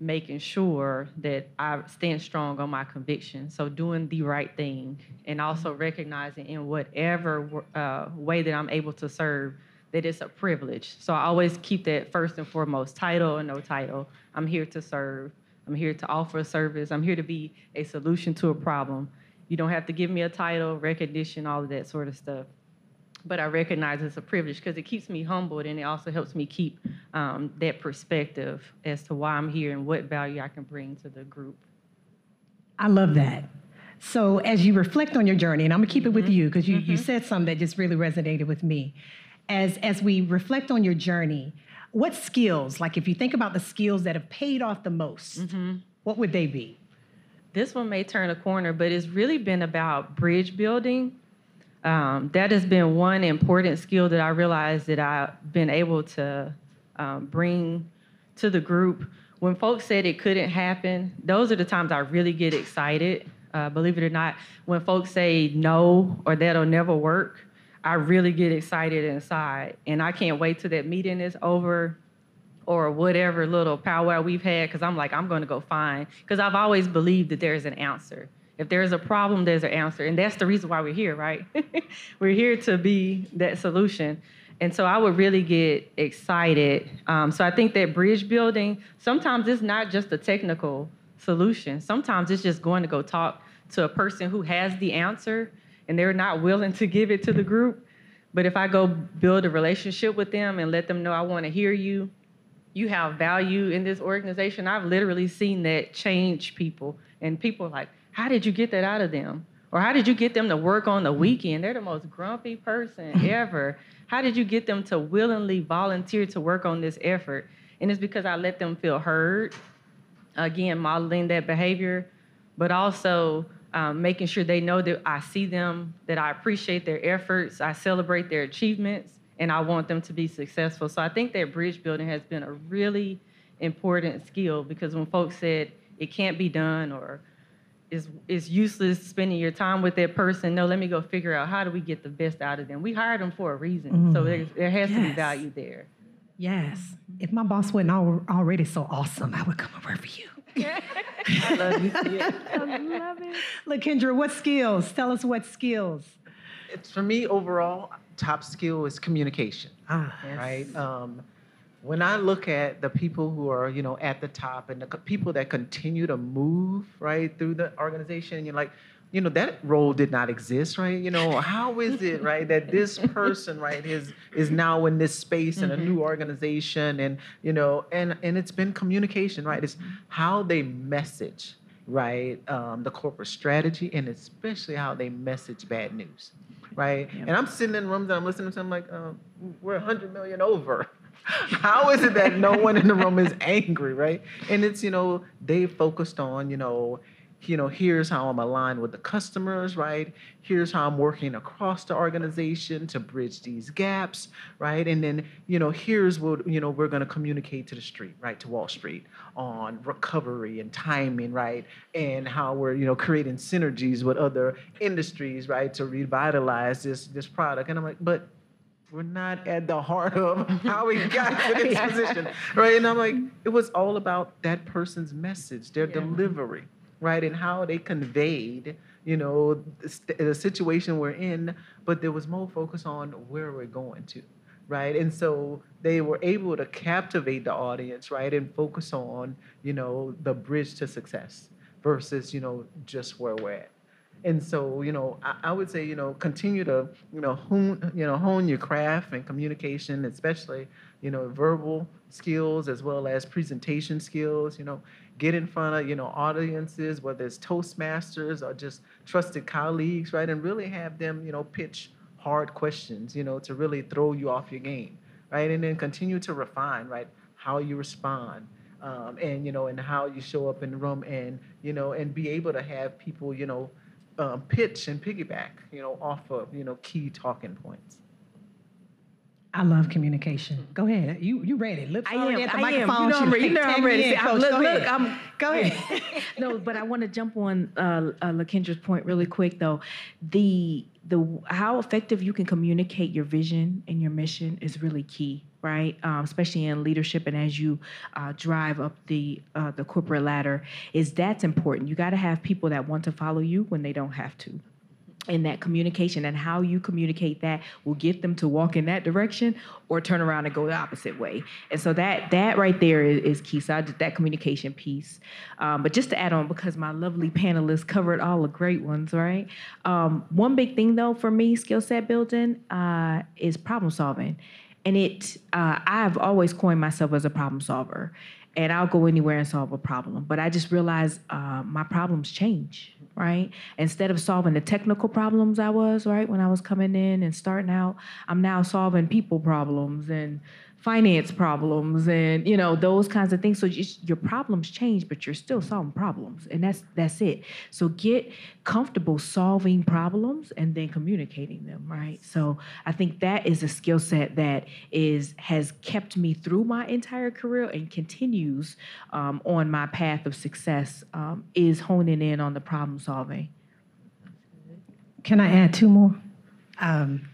making sure that I stand strong on my conviction. So doing the right thing and also recognizing in whatever uh, way that I'm able to serve that it's a privilege. So I always keep that first and foremost, title or no title. I'm here to serve. I'm here to offer a service. I'm here to be a solution to a problem. You don't have to give me a title, recognition, all of that sort of stuff but I recognize it's a privilege because it keeps me humbled and it also helps me keep um, that perspective as to why I'm here and what value I can bring to the group. I love that. So as you reflect on your journey, and I'm gonna keep it with mm-hmm. you because you, mm-hmm. you said something that just really resonated with me. As as we reflect on your journey, what skills, like if you think about the skills that have paid off the most, mm-hmm. what would they be? This one may turn a corner, but it's really been about bridge building um, that has been one important skill that I realized that I've been able to um, bring to the group. When folks said it couldn't happen, those are the times I really get excited. Uh, believe it or not, when folks say no or that'll never work, I really get excited inside. And I can't wait till that meeting is over or whatever little powwow we've had because I'm like, I'm going to go find, because I've always believed that there's an answer. If there's a problem, there's an answer. And that's the reason why we're here, right? [laughs] we're here to be that solution. And so I would really get excited. Um, so I think that bridge building, sometimes it's not just a technical solution. Sometimes it's just going to go talk to a person who has the answer and they're not willing to give it to the group. But if I go build a relationship with them and let them know I want to hear you, you have value in this organization, I've literally seen that change people. And people like, how did you get that out of them? Or how did you get them to work on the weekend? They're the most grumpy person [laughs] ever. How did you get them to willingly volunteer to work on this effort? And it's because I let them feel heard. Again, modeling that behavior, but also um, making sure they know that I see them, that I appreciate their efforts, I celebrate their achievements, and I want them to be successful. So I think that bridge building has been a really important skill because when folks said it can't be done or it's, it's useless spending your time with that person, no, let me go figure out how do we get the best out of them. We hired them for a reason, so there, there has to be value there. Yes. If my boss wasn't al- already so awesome, I would come and work for you. [laughs] I love you. Sia. I love it. Look, Kendra, what skills? Tell us what skills. It's for me overall, top skill is communication. Ah, right? Um, when I look at the people who are, you know, at the top and the people that continue to move right through the organization, you're like, you know, that role did not exist, right? You know, how is it, right, that this person, right, is is now in this space in a new organization, and you know, and and it's been communication, right? It's how they message, right, um, the corporate strategy, and especially how they message bad news, right? And I'm sitting in rooms and I'm listening to them like, uh, we're 100 million over. How is it that no one in the room is angry, right? And it's you know they focused on you know, you know here's how I'm aligned with the customers, right? Here's how I'm working across the organization to bridge these gaps, right? And then you know here's what you know we're going to communicate to the street, right, to Wall Street on recovery and timing, right, and how we're you know creating synergies with other industries, right, to revitalize this this product. And I'm like, but we're not at the heart of how we got to this [laughs] position, right? And I'm like, it was all about that person's message, their delivery, right, and how they conveyed, you know, the, the situation we're in. But there was more focus on where we're going to, right? And so they were able to captivate the audience, right, and focus on, you know, the bridge to success versus, you know, just where we're at. And so, you know, I, I would say, you know, continue to, you know, hone, you know, hone your craft and communication, especially, you know, verbal skills as well as presentation skills. You know, get in front of, you know, audiences, whether it's Toastmasters or just trusted colleagues, right, and really have them, you know, pitch hard questions, you know, to really throw you off your game, right, and then continue to refine, right, how you respond. Um, and you know, and how you show up in the room, and you know, and be able to have people, you know, um, pitch and piggyback, you know, off of you know key talking points. I love communication. Go ahead. You you ready? Look, I am. at the I am. You know I'm ready. You know I'm ready. See, I'm- look, Go look, ahead. I'm- Go ahead. [laughs] no, but I want to jump on uh, uh, Lakendra's point really quick though. The the how effective you can communicate your vision and your mission is really key, right? Um, especially in leadership and as you uh, drive up the uh, the corporate ladder, is that's important. You got to have people that want to follow you when they don't have to in that communication and how you communicate that will get them to walk in that direction or turn around and go the opposite way. And so that that right there is, is key. So I did that communication piece. Um, but just to add on because my lovely panelists covered all the great ones right? Um, one big thing though for me skill set building uh, is problem solving and it uh, i've always coined myself as a problem solver and I'll go anywhere and solve a problem. But I just realized uh, my problems change, right? Instead of solving the technical problems I was, right, when I was coming in and starting out, I'm now solving people problems and finance problems and you know those kinds of things. So just, your problems change but you're still solving problems and that's that's it. So get comfortable solving problems and then communicating them right? So i think that is a skill set that is has kept me through my entire career and continues um, on my path of success um, is honing in on the problem solving. Can I add two more? Um,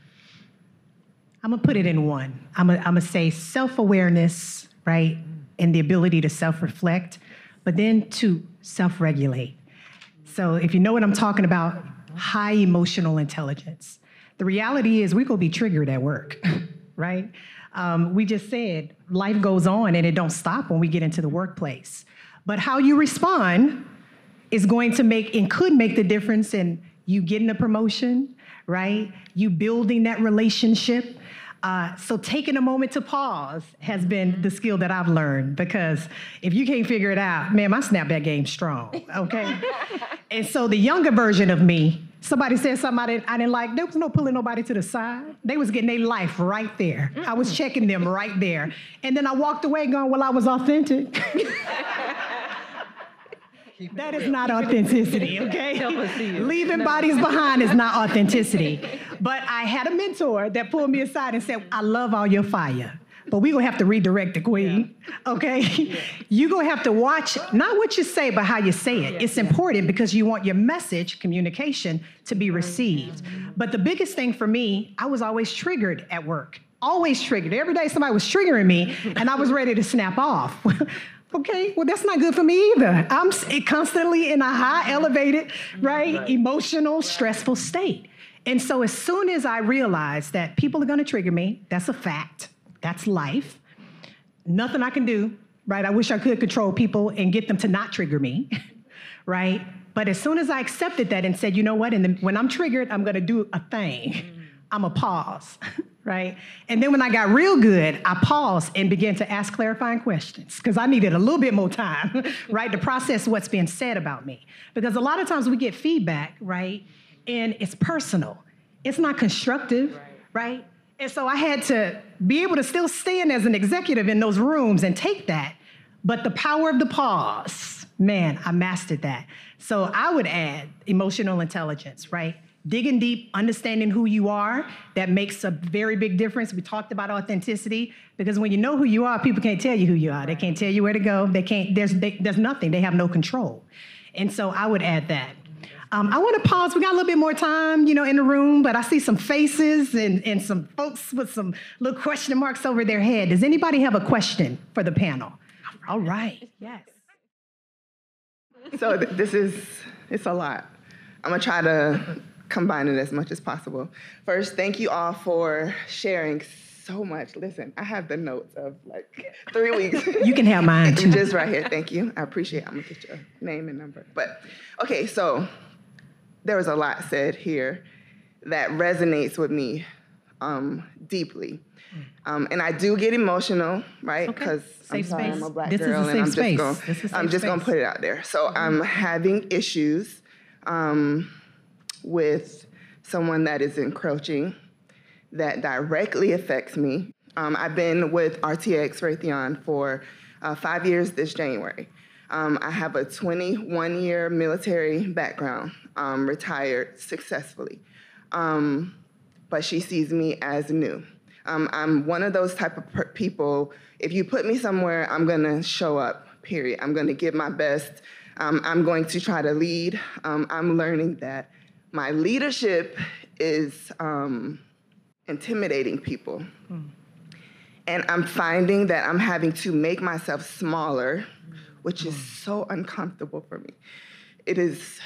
I'm gonna put it in one. I'm gonna, I'm say self-awareness, right, and the ability to self-reflect, but then to self-regulate. So if you know what I'm talking about, high emotional intelligence. The reality is we're gonna be triggered at work, [laughs] right? Um, we just said life goes on and it don't stop when we get into the workplace. But how you respond is going to make and could make the difference in you getting a promotion, right? You building that relationship. Uh, so taking a moment to pause has been the skill that I've learned because if you can't figure it out, man, my snapback game's strong, okay? [laughs] and so the younger version of me somebody said something I didn't, I didn't like, there was no pulling nobody to the side. They was getting their life right there. I was checking them right there. And then I walked away going, well, I was authentic. that is not authenticity, okay? Help us see it. Leaving bodies behind is not authenticity. [laughs] But I had a mentor that pulled me aside and said, I love all your fire. But we're gonna have to redirect the queen, okay? [laughs] You're gonna have to watch not what you say, but how you say it. It's important because you want your message, communication, to be received. But the biggest thing for me, I was always triggered at work. Always triggered. Every day somebody was triggering me, and I was ready to snap off. [laughs] Okay, well, that's not good for me either. I'm constantly in a high, elevated, right, emotional, stressful state. And so, as soon as I realized that people are going to trigger me, that's a fact, that's life. Nothing I can do, right? I wish I could control people and get them to not trigger me, [laughs] right? But as soon as I accepted that and said, you know what, and then when I'm triggered, I'm going to do a thing. Mm. I'm a pause, [laughs] right? And then when I got real good, I paused and began to ask clarifying questions because I needed a little bit more time, [laughs] right, to process what's being said about me. Because a lot of times we get feedback, right, and it's personal, it's not constructive, right? And so I had to be able to still stand as an executive in those rooms and take that. But the power of the pause, man, I mastered that. So I would add emotional intelligence, right? Digging deep, understanding who you are, that makes a very big difference. We talked about authenticity because when you know who you are, people can't tell you who you are. They can't tell you where to go. They can't, there's, they, there's nothing. They have no control. And so I would add that. Um, I want to pause. We got a little bit more time, you know, in the room, but I see some faces and, and some folks with some little question marks over their head. Does anybody have a question for the panel? All right. Yes. So th- this is it's a lot. I'm gonna try to combine it as much as possible. First, thank you all for sharing so much. Listen, I have the notes of like three weeks. [laughs] You can have mine [laughs] too. Just right here. Thank you. I appreciate. it. I'm gonna get your name and number. But okay, so there was a lot said here that resonates with me um, deeply. Um, and I do get emotional, right? okay. Because I'm Safe sorry, I'm space. a black This is a girl, and safe I'm just space. This is a I'm just gonna. Mm-hmm. put it out there. So I'm having issues um, with someone that is encroaching that directly affects me. Um, I've been with RTX Raytheon for uh, five years this January. Um, I have a 21 year military background, um, retired successfully. Um, but she sees me as new. Um, I'm one of those type of per- people, if you put me somewhere, I'm gonna show up, period. I'm gonna give my best. Um, I'm going to try to lead. Um, I'm learning that my leadership is um, intimidating people. And I'm finding that I'm having to make myself smaller, which is so uncomfortable for me. It is.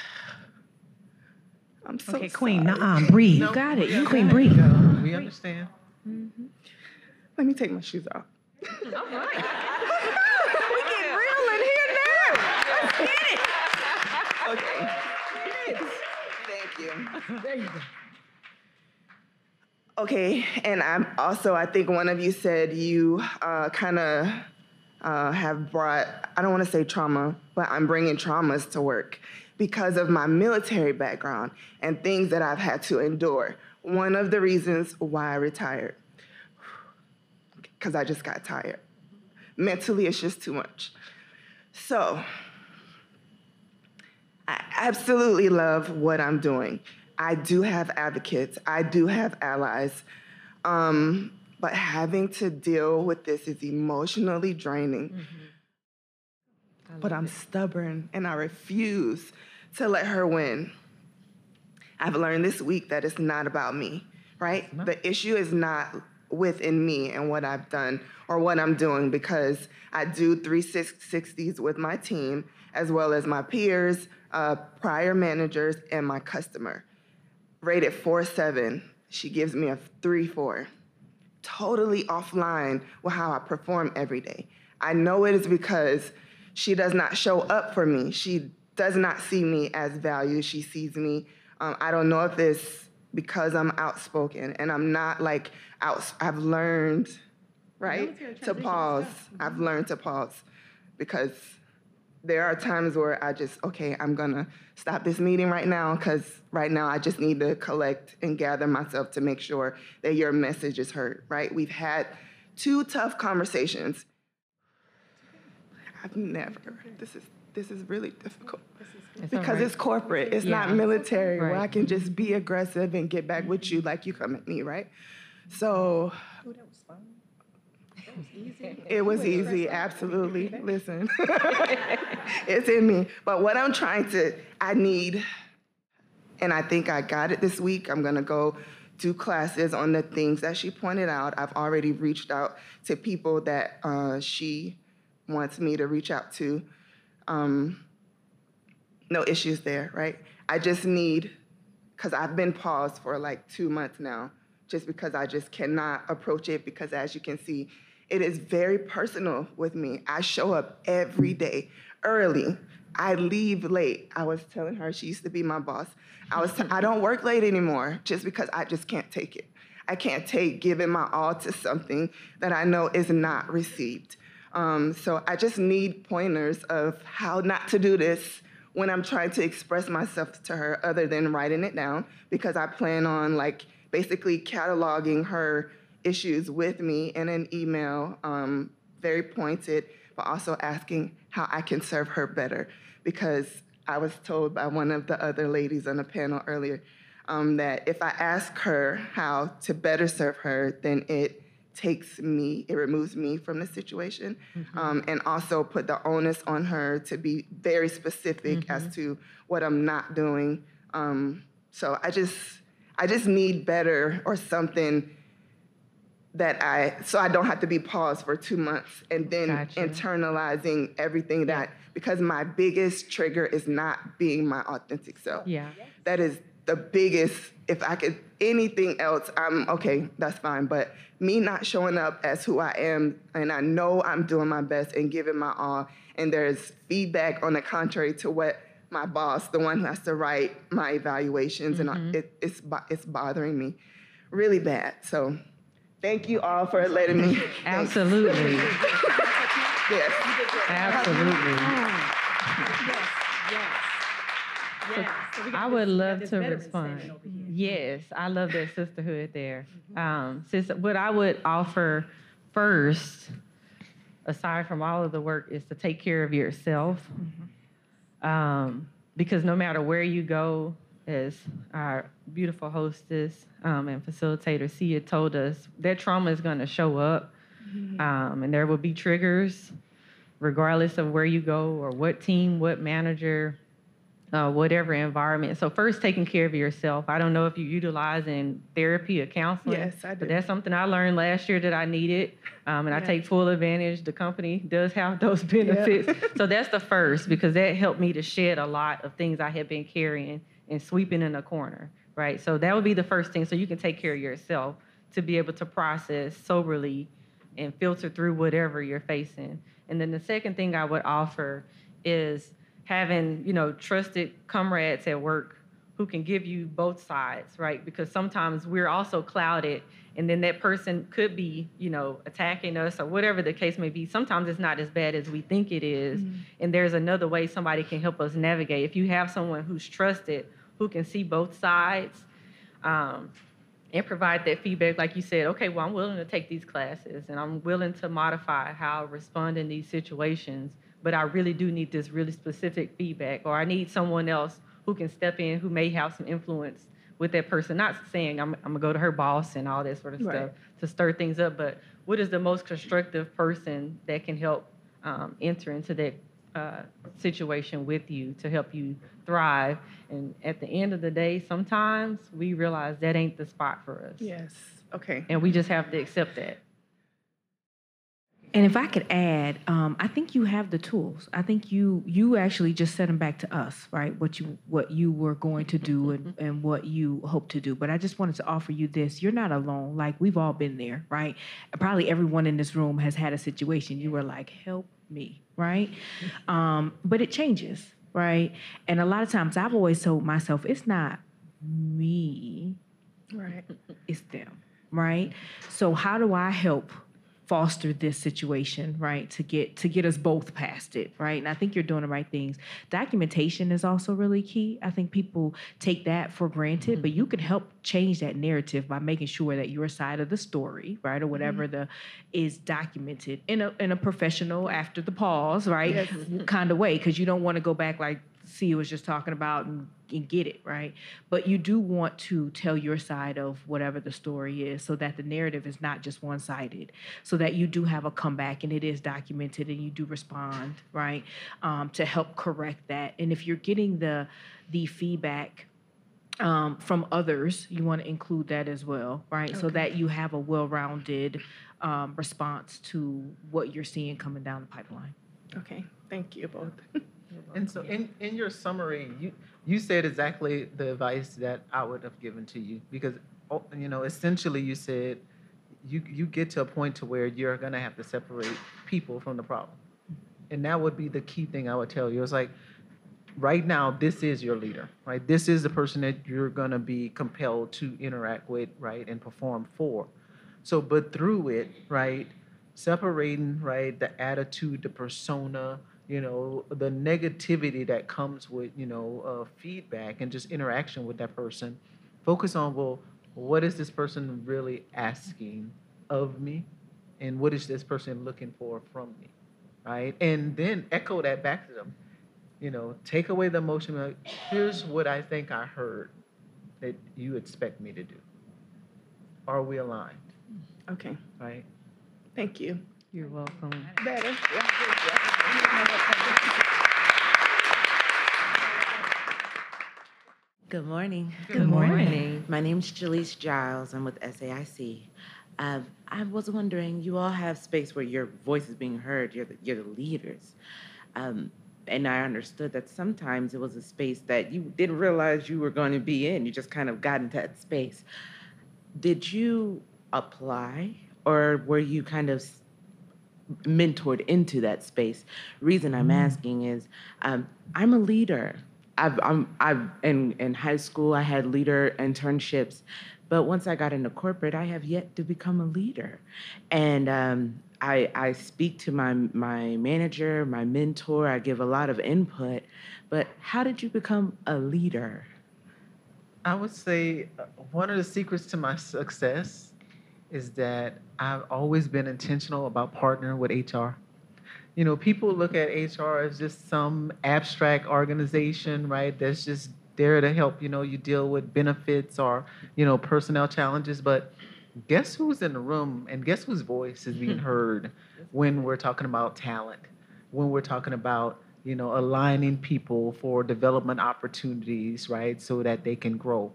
I'm so Okay, Queen, sorry. nuh-uh, breathe. No, got it. You Queen, breathe. We understand. Let me take my shoes off. All right. [laughs] we get real in here now. Let's get it. Okay. Yes. Thank you. There you go. Okay, and I'm also, I think one of you said you uh, kind of uh, have brought, I don't want to say trauma, but I'm bringing traumas to work because of my military background and things that I've had to endure. One of the reasons why I retired, because I just got tired. Mentally, it's just too much. So, I absolutely love what I'm doing. I do have advocates, I do have allies, um, but having to deal with this is emotionally draining. But I'm stubborn and I refuse to let her win. I've learned this week that it's not about me, right? The issue is not within me and what I've done or what I'm doing because I do 360s with my team as well as my peers, uh, prior managers, and my customer. Rated 4.7, she gives me a 3.4. Totally offline with how I perform every day. I know it is because she does not show up for me. She does not see me as value. She sees me. Um, I don't know if it's because I'm outspoken and I'm not like out. I've learned, right, to pause. I've learned to pause because there are times where I just, okay, I'm gonna stop this meeting right now because right now I just need to collect and gather myself to make sure that your message is heard, right? We've had two tough conversations. I've never, this is, this is really difficult. It's Because right. it's corporate, it's not Yeah. military where I can just be aggressive and get back with you like you come at me, right? So. It was easy, absolutely. [laughs] Listen, [laughs] it's in me. But what I'm trying to, I need, and I think I got it this week. I'm gonna go do classes on the things that she pointed out. I've already reached out to people that uh, she wants me to reach out to. Um, no issues there, right? I just need, because I've been paused for like two months now, just because I just cannot approach it because as you can see, it is very personal with me. I show up every day early. I leave late. I was telling her she used to be my boss. I was I don't work late anymore just because I just can't take it. I can't take giving my all to something that I know is not received. Um, so I just need pointers of how not to do this when I'm trying to express myself to her other than writing it down because I plan on like basically cataloging her issues with me in an email, um, very pointed, but also asking how I can serve her better. Because I was told by one of the other ladies on the panel earlier um, that if I ask her how to better serve her, then it takes me, it removes me from the situation, um, and also put the onus on her to be very specific as to what I'm not doing. Um, so I just, I just need better or something that I, so I don't have to be paused for two months and then Gotcha. internalizing everything that, because my biggest trigger is not being my authentic self. Yeah. That is the biggest, if I could, anything else, I'm okay, that's fine. But me not showing up as who I am, and I know I'm doing my best and giving my all, and there's feedback on the contrary to what my boss, the one who has to write my evaluations, and I, mm-hmm. it, it's, it's bothering me really bad. So thank you all for letting me. [laughs] Thanks. [laughs] Absolutely. Yes. Absolutely. I would love to respond. Yes, I love that sisterhood there. Um, sis, what I would offer first, aside from all of the work, is to take care of yourself. Um, because no matter where you go, as our beautiful hostess um, and facilitator Sia told us, that trauma is going to show up, um, and there will be triggers, regardless of where you go or what team, what manager, uh, whatever environment. So first, taking care of yourself. I don't know if you utilize in therapy or counseling. Yes, I do. But that's something I learned last year that I needed, um, and I take full advantage. The company does have [laughs] those benefits. so that's the first because that helped me to shed a lot of things I had been carrying and sweeping in a corner. Right. So that would be the first thing. So you can take care of yourself to be able to process soberly and filter through whatever you're facing. And then the second thing I would offer is having, you know, trusted comrades at work who can give you both sides, right? Because sometimes we're also clouded and then that person could be, you know, attacking us or whatever the case may be. Sometimes it's not as bad as we think it is, mm-hmm. And there's another way somebody can help us navigate. If you have someone who's trusted, who can see both sides, um, and provide that feedback, like you said, okay, well, I'm willing to take these classes and I'm willing to modify how I respond in these situations, but I really do need this really specific feedback, or I need someone else who can step in who may have some influence with that person. Not saying I'm, I'm gonna go to her boss and all that sort of Right. stuff to stir things up, but what is the most constructive person that can help um, enter into that uh, situation with you to help you thrive. And at the end of the day, sometimes we realize that ain't the spot for us. Yes. Okay. And we just have to accept that. And if I could add, um, I think you have the tools. I think you you actually just sent them back to us, right? What you what you were going to do and, and what you hope to do. But I just wanted to offer you this. You're not alone. Like we've all been there, right? Probably everyone in this room has had a situation. You were like, help me, right? Um, but it changes, right? And a lot of times I've always told myself, it's not me, Right. it's them, right? So how do I help foster this situation, right? To get to get us both past it, right? And I think you're doing the right things. Documentation is also really key. I think people take that for granted, mm-hmm. but you can help change that narrative by making sure that your side of the story, right, or whatever mm-hmm. the is documented in a in a professional after the pause, right, yes. kind of way, because you don't want to go back like C was just talking about and, and, get it, right? But you do want to tell your side of whatever the story is so that the narrative is not just one sided, so that you do have a comeback and it is documented and you do respond, right? Um, to help correct that. And if you're getting the the feedback um, from others, you want to include that as well, right? Okay. So that you have a well rounded um, response to what you're seeing coming down the pipeline. Okay, thank you both. And so, in, in your summary, you you said exactly the advice that I would have given to you because oh, you know essentially you said you you get to a point to where you're gonna have to separate people from the problem, and that would be the key thing I would tell you. It's like right now this is your leader, right? This is the person that you're gonna be compelled to interact with, right, and perform for. So, but through it, right, separating right the attitude, the persona you know the negativity that comes with you know uh, feedback and just interaction with that person. Focus on well what is this person really asking of me? And what is this person looking for from me right? And then echo that back to them. You know take away the emotion like, here's what i think i heard that you expect me to do. Are we aligned? Okay. Right? Thank you. You're welcome. Better [laughs] Good morning. Good morning. My name is Jaleese Giles. I'm with SAIC. Um, I was wondering, you all have space where your voice is being heard. You're the, you're the leaders. Um, and I understood that sometimes it was a space that you didn't realize you were going to be in. You just kind of got into that space. Did you apply, or were you kind of mentored into that space. Reason I'm mm. asking is um, I'm a leader. I've, I'm, I've in, in high school I had leader internships, but once I got into corporate, I have yet to become a leader, and um, I, I speak to my my manager, my mentor. I give a lot of input, but how did you become a leader? I would say uh, one of the secrets to my success is that I've always been intentional about partnering with HR. You know, people look at HR as just some abstract organization, right? That's just there to help, you know, you deal with benefits or, you know, personnel challenges. But guess who's in the room and guess whose voice is being [laughs] heard when we're talking about talent, when we're talking about, you know, aligning people for development opportunities, right? So that they can grow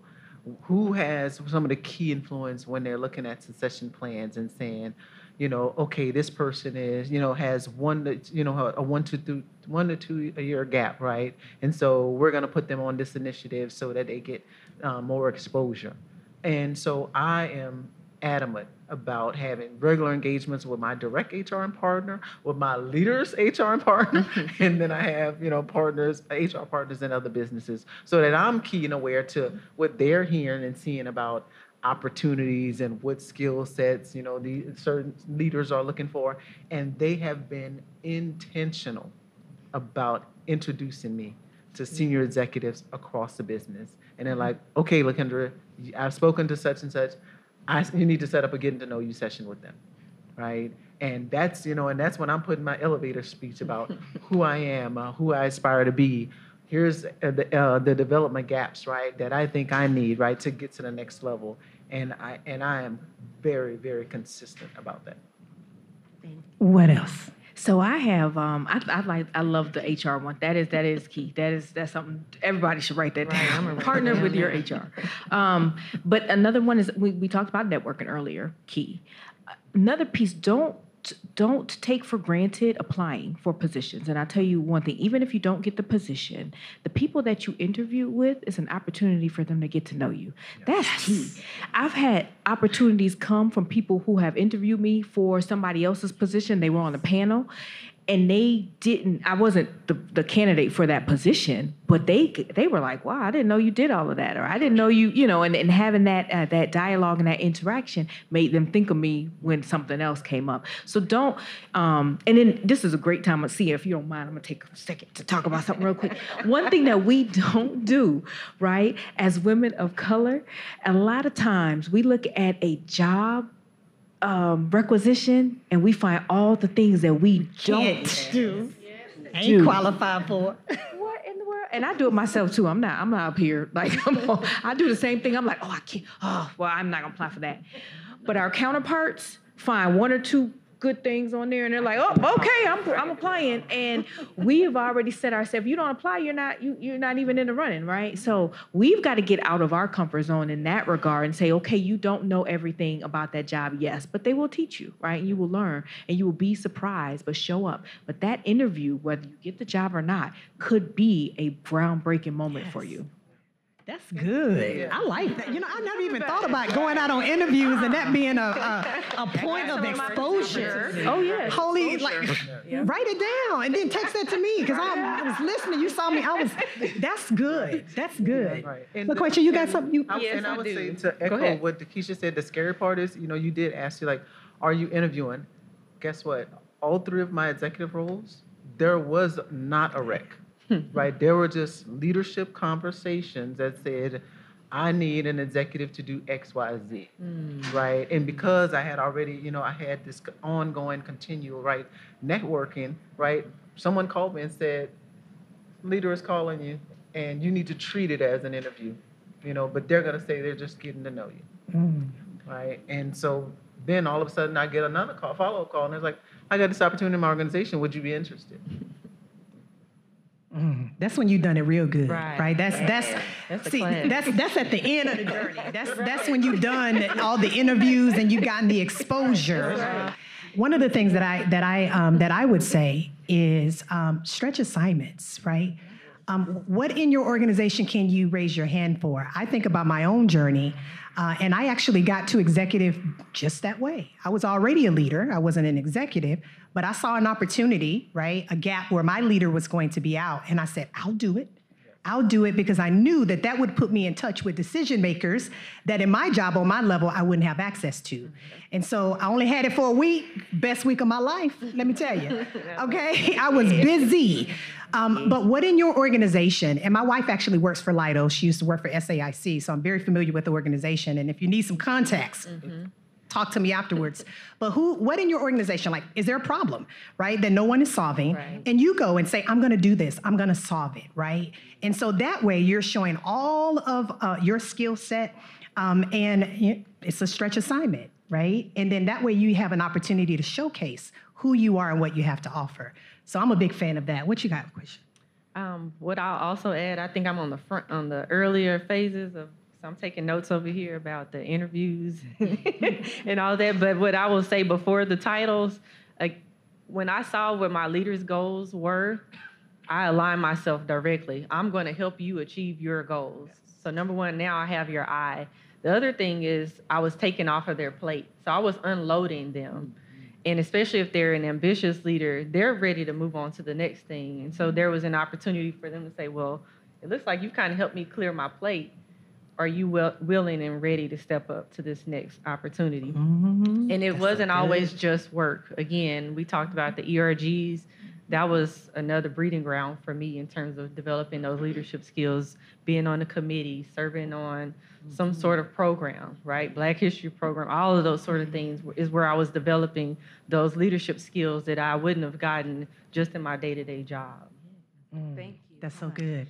who has some of the key influence when they're looking at succession plans and saying, you know, okay, this person is, you know, has one, to, you know, a one to two, one to two a year gap, right? And so we're going to put them on this initiative so that they get uh, more exposure. And so I am adamant about having regular engagements with my direct HR partner, with my leaders [laughs] HR partner, mm-hmm. and then I have you know partners, HR partners in other businesses, so that I'm key and aware to what they're hearing and seeing about opportunities and what skill sets you know the certain leaders are looking for, and they have been intentional about introducing me to mm-hmm. senior executives across the business. And they're mm-hmm. like, okay, Lakendra, I've spoken to such and such. I, you need to set up a getting to know you session with them, right? And that's you know, and that's when I'm putting my elevator speech about [laughs] who I am, uh, who I aspire to be. Here's uh, the uh, the development gaps, right, that I think I need, right, to get to the next level. And I and I am very very consistent about that. What else? So I have um I, I like I love the HR one. That is that is key. That is that's something everybody should write that right, down. Partner with your HR. Um, but another one is we, we talked about networking earlier. Key. Another piece. Don't don't take for granted applying for positions. And I'll tell you one thing even if you don't get the position, the people that you interview with is an opportunity for them to get to know you. That's yes. key. I've had opportunities come from people who have interviewed me for somebody else's position, they were on the panel. And they didn't. I wasn't the, the candidate for that position, but they they were like, "Wow, I didn't know you did all of that," or "I didn't know you," you know. And, and having that uh, that dialogue and that interaction made them think of me when something else came up. So don't. Um, and then this is a great time to see if you don't mind. I'm gonna take a second to talk about something real quick. [laughs] One thing that we don't do, right, as women of color, a lot of times we look at a job um, requisition and we find all the things that we don't Can't do. Ain't qualified for. what in the world? And I do it myself too. I'm not. I'm not up here like [laughs] I'm all- I do the same thing. I'm like, oh, I can't. Oh, well, I'm not gonna apply for that. But our counterparts find one or two good things on there, and they're like, oh, okay, I'm I'm applying. And we have already said ourselves, if you don't apply, you're not you you're not even in the running, right? So we've got to get out of our comfort zone in that regard and say, okay, you don't know everything about that job, yes, but they will teach you, right? And you will learn, and you will be surprised, but show up. But that interview, whether you get the job or not, could be a groundbreaking moment for you. That's mm-hmm. good. I like that. You know, I never even thought about going out on interviews and that being a, a, [laughs] a point of exposure. Oh yeah. Holy, like, [laughs] write it down and then text that to me because I, I was listening. You saw me. I was. That's good. That's good. Right. And LaQuisha, you got something? You, I, Yes, and I, I would do. say to echo what Keisha said, the scary part is, you know, you did ask you like, are you interviewing? Guess what? All three of my executive roles, there was not a rec, Hmm. right? There were just leadership conversations that said, I need an executive to do X, Y, Z, hmm. right? And because I had already, you know, I had this ongoing, continual, right, networking, right? Someone called me and said, leader is calling you and you need to treat it as an interview you know but they're going to say they're just getting to know you. Hmm. Right? And so then all of a sudden i get another call follow-up call and it's like i got this opportunity in my organization. Would you be interested that's when you've done it real good, right? Right. That's that's That's see, that's that's at the end of the journey. [laughs] That's that's when you've done all the interviews and you've gotten the exposure. One of the things that I that I um, that I would say is um, stretch assignments, right? Um, what in your organization can you raise your hand for? I think about my own journey, uh, and I actually got to executive just that way. I was already a leader, I wasn't an executive, but I saw an opportunity, right? A gap where my leader was going to be out, and I said, I'll do it. I'll do it because I knew that that would put me in touch with decision makers that in my job on my level I wouldn't have access to. And so I only had it for a week, best week of my life, let me tell you. [laughs] Okay, [laughs] I was busy. Um, but what in your organization, and my wife actually works for Leidos, she used to work for SAIC, so I'm very familiar with the organization. And if you need some context, talk to me afterwards. [laughs] But who, what in your organization, like, is there a problem, right, that no one is solving? Right. And you go and say, I'm gonna do this, I'm gonna solve it, right? And so that way you're showing all of uh, your skill set, um, and it's a stretch assignment, right? And then that way you have an opportunity to showcase who you are and what you have to offer. So I'm a big fan of that. What you got, question? Um, what I'll also add, I think I'm on the front on the earlier phases of. So I'm taking notes over here about the interviews [laughs] and all that. But what I will say before the titles, like when I saw what my leaders' goals were, I aligned myself directly. I'm going to help you achieve your goals. So number one, now I have your eye. The other thing is I was taking off of their plate, so I was unloading them. And especially if they're an ambitious leader, they're ready to move on to the next thing. And so there was an opportunity for them to say, well, it looks like you've kind of helped me clear my plate. Are you will, willing and ready to step up to this next opportunity? Mm-hmm. And it wasn't always just work. Again, we talked about the ERGs. That was another breeding ground for me in terms of developing those leadership skills, being on a committee, serving on some sort of program, right? Black History program, all of those sort of things is where I was developing those leadership skills that I wouldn't have gotten just in my day-to-day job. Thank you. That's so good.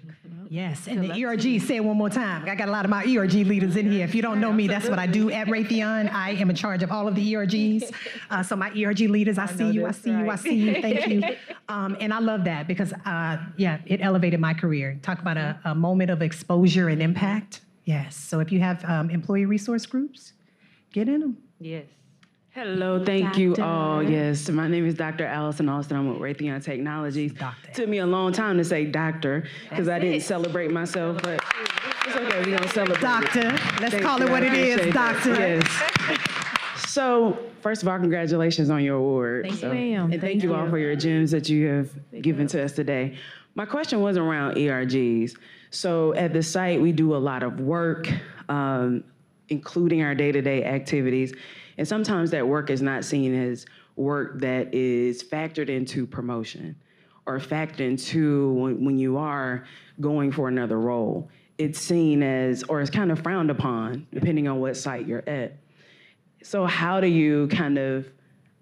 Yes, and the ERG, say it one more time. I got a lot of my ERG leaders in here. If you don't know me, that's what I do at Raytheon. I am in charge of all of the ERGs. [laughs] Uh, so my ERG leaders, I, see you, I that's see you, I see you. Thank you. [laughs] Um, and I love that because, uh, yeah, it elevated my career. Talk about a, a moment of exposure and impact. Yes. So if you have um, employee resource groups, get in them. Yes. Hello, thank you Doctor. all. Yes, my name is Dr. Allison Austin. I'm with Raytheon Technologies. Doctor. Took me a long time to say doctor because I didn't celebrate myself, but it's okay. We're gonna celebrate. it. Doctor, let's Thank call you, it what I it is, appreciate that. doctor. Yes. So, first of all, congratulations on your award. Thank you, ma'am. And thank you all for your gems that you have given to us today. My question was around ERGs. So, at the site, we do a lot of work, um, including our day to day activities. And sometimes that work is not seen as work that is factored into promotion or factored into when, when you are going for another role. It's seen as, or it's kind of frowned upon, depending on what site you're at. So how do you kind of,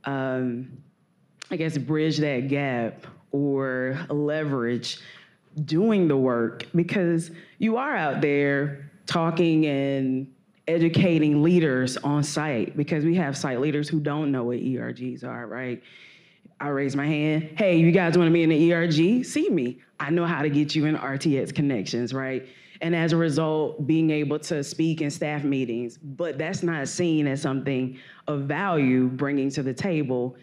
um, I guess, bridge that gap or leverage doing the work because you are out there talking and educating leaders on site because we have site leaders who don't know what ERGs are, right? I raise my hand. Hey, you guys want to be in the ERG? See me. I know how to get you in RTX connections, right? And as a result, being able to speak in staff meetings, but that's not seen as something of value bringing to the table.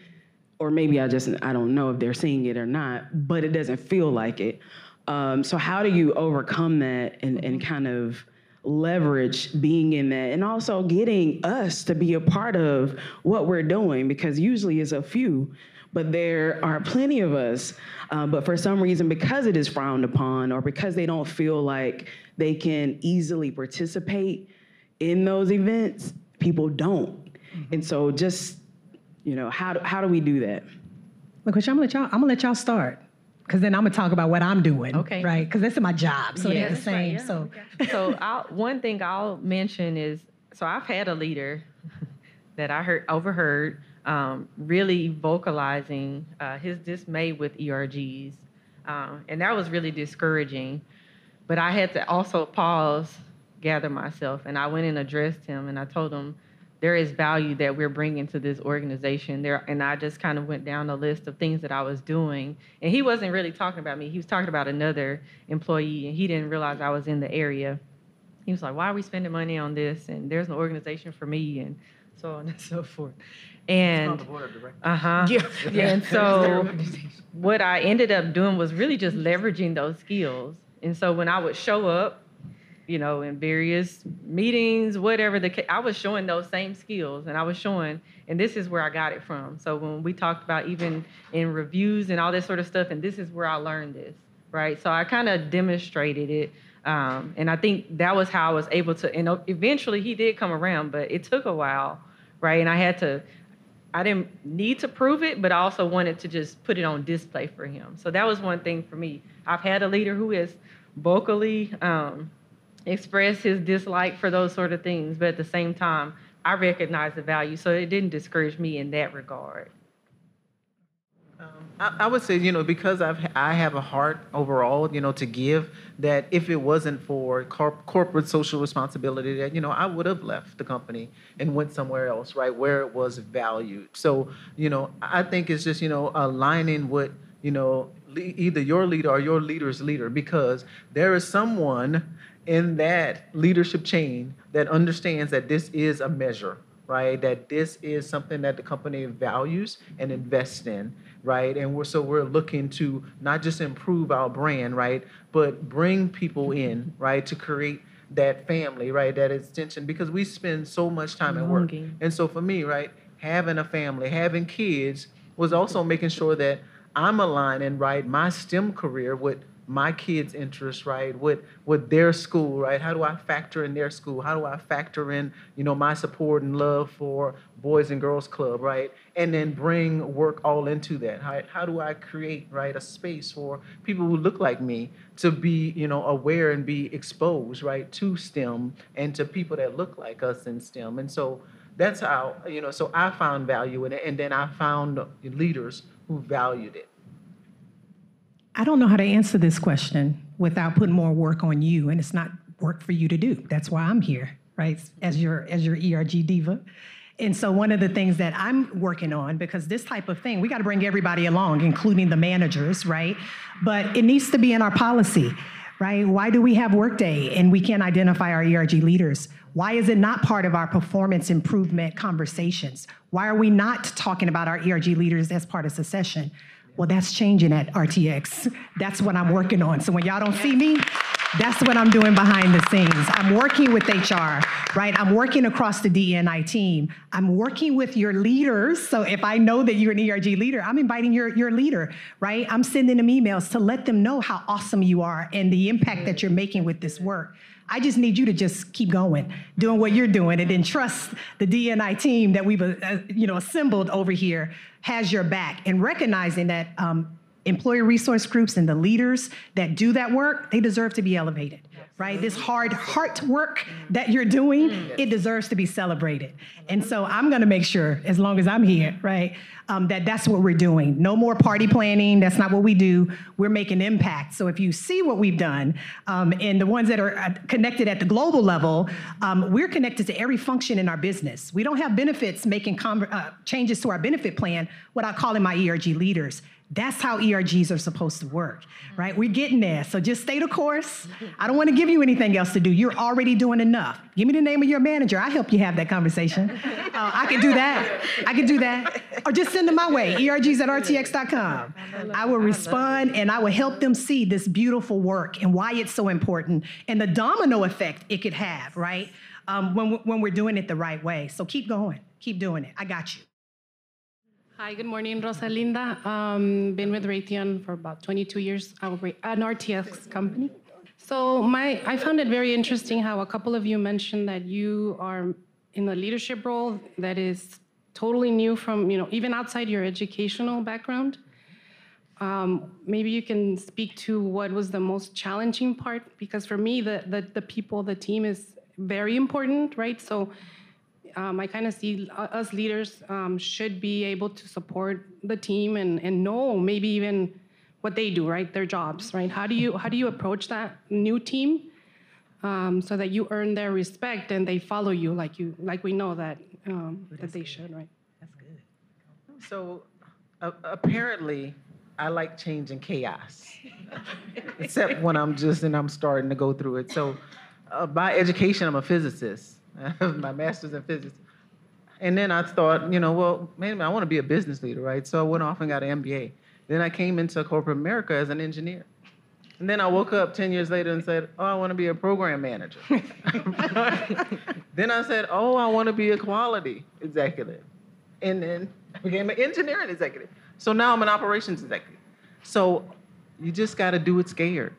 Or maybe I just, I don't know if they're seeing it or not, but it doesn't feel like it. Um, so, how do you overcome that and, and kind of leverage being in that and also getting us to be a part of what we're doing? Because usually it's a few but there are plenty of us. Uh, but for some reason, because it is frowned upon or because they don't feel like they can easily participate in those events, people don't. And so, just you know, how do, how do we do that? Look, I'm gonna let y'all. I'm gonna let y'all start, because then I'm gonna talk about what I'm doing. Okay. Right? Because this is my job, so Yeah. they're the That's right, same. yeah. So so I'll, one thing I'll mention is so I've had a leader [laughs] that I heard overheard um, really vocalizing uh, his dismay with ERGs, um, and that was really discouraging. But I had to also pause, gather myself, and I went and addressed him, and I told him there is value that we're bringing to this organization. There and i just kind of went down the list of things that i was doing. And he wasn't really talking about me. He was talking about another employee and he didn't realize i was in the area. He was like why are we spending money on this? And there's an organization for me and so on [laughs] and so forth. And uh-huh. Yeah, and so what i ended up doing was really just leveraging those skills. And so when i would show up you know, in various meetings, whatever the case, I was showing those same skills and I was showing, and this is where I got it from. So when we talked about even in reviews and all this sort of stuff, and this is where I learned this, right? So I kind of demonstrated it. Um, and I think that was how I was able to, and eventually he did come around, but it took a while, right? And I had to, I didn't need to prove it, but I also wanted to just put it on display for him. So that was one thing for me. I've had a leader who is vocally, um, express his dislike for those sort of things, but at the same time, I recognize the value. So it didn't discourage me in that regard. Um, I, I would say, you know, because I've I have a heart overall, you know, to give. That if it wasn't for corp- corporate social responsibility, that you know, I would have left the company and went somewhere else, right, where it was valued. So, you know, I think it's just you know aligning with you know either your leader or your leader's leader, because there is someone in that leadership chain that understands that this is a measure right? That this is something that the company values and invests in right? And we're so we're looking to not just improve our brand right? But bring people in right? To create that family right? That extension because we spend so much time at work. And so for me right having a family having kids was also making sure that i'm aligning right my stem career with my kids' interests, right? With with their school, right? How do I factor in their school? How do I factor in, you know, my support and love for Boys and Girls Club, right? And then bring work all into that. How, how do I create, right, a space for people who look like me to be, you know, aware and be exposed, right, to STEM and to people that look like us in STEM. And so that's how, you know, so I found value in it, and then I found leaders who valued it. I don't know how to answer this question without putting more work on you, and it's not work for you to do. That's why I'm here, right? As your as your ERG diva. And so one of the things that I'm working on, because this type of thing, we got to bring everybody along, including the managers, right? But it needs to be in our policy, right? Why do we have workday and we can't identify our ERG leaders? Why is it not part of our performance improvement conversations? Why are we not talking about our ERG leaders as part of succession? Well, that's changing at RTX. That's what I'm working on. So when y'all don't see me, That's what I'm doing behind the scenes. I'm working with HR, right? I'm working across the DNI team. I'm working with your leaders. So if I know that you're an ERG leader, I'm inviting your, your leader, right? I'm sending them emails to let them know how awesome you are and the impact that you're making with this work. I just need you to just keep going, doing what you're doing, and then trust the DNI team that we've uh, you know assembled over here has your back, and recognizing that um, employee resource groups and the leaders that do that work, they deserve to be elevated. Right? This hard heart work that you're doing, it deserves to be celebrated. And so I'm going to make sure, as long as I'm here, right, um, that that's what we're doing. No more party planning. That's not what we do. We're making impact. So if you see what we've done, um, and the ones that are connected at the global level, um, we're connected to every function in our business. We don't have benefits making com- uh, changes to our benefit plan without calling my ERG leaders. That's how ERGs are supposed to work, right? We're getting there. So just stay the course. I don't want to give you anything else to do. You're already doing enough. Give me the name of your manager. I help you have that conversation. [laughs] Uh, I can do that. I can do that. Or just send them my way, ergs at rtx.com. I will respond and I will help them see this beautiful work and why it's so important and the domino effect it could have, right? Um, when, when we're doing it the right way. So keep going. Keep doing it. I got you. Hi, good morning, Rosalinda. Um, been with Raytheon for about 22 years, an RTX company. So my, I found it very interesting how a couple of you mentioned that you are in a leadership role that is totally new from, you know, even outside your educational background. Um, maybe you can speak to what was the most challenging part, because for me, the, the, the people, the team is very important, right? So um, I kind of see us leaders um, should be able to support the team and, and know maybe even what they do, right? Their jobs, right? How do you how do you approach that new team um, so that you earn their respect and they follow you like you like we know that um, that they should, right? That's good. So uh, apparently, I like change and chaos, [laughs] except when I'm just and I'm starting to go through it. So uh, by education, I'm a physicist. [laughs] My master's in physics. And then I thought, you know, well, maybe I want to be a business leader, right? So I went off and got an MBA. Then I came into corporate America as an engineer. And then I woke up 10 years later and said, oh, I want to be a program manager. [laughs] then I said, oh, I want to be a quality executive. And then I became an engineering executive. So now I'm an operations executive. So you just got to do it scared.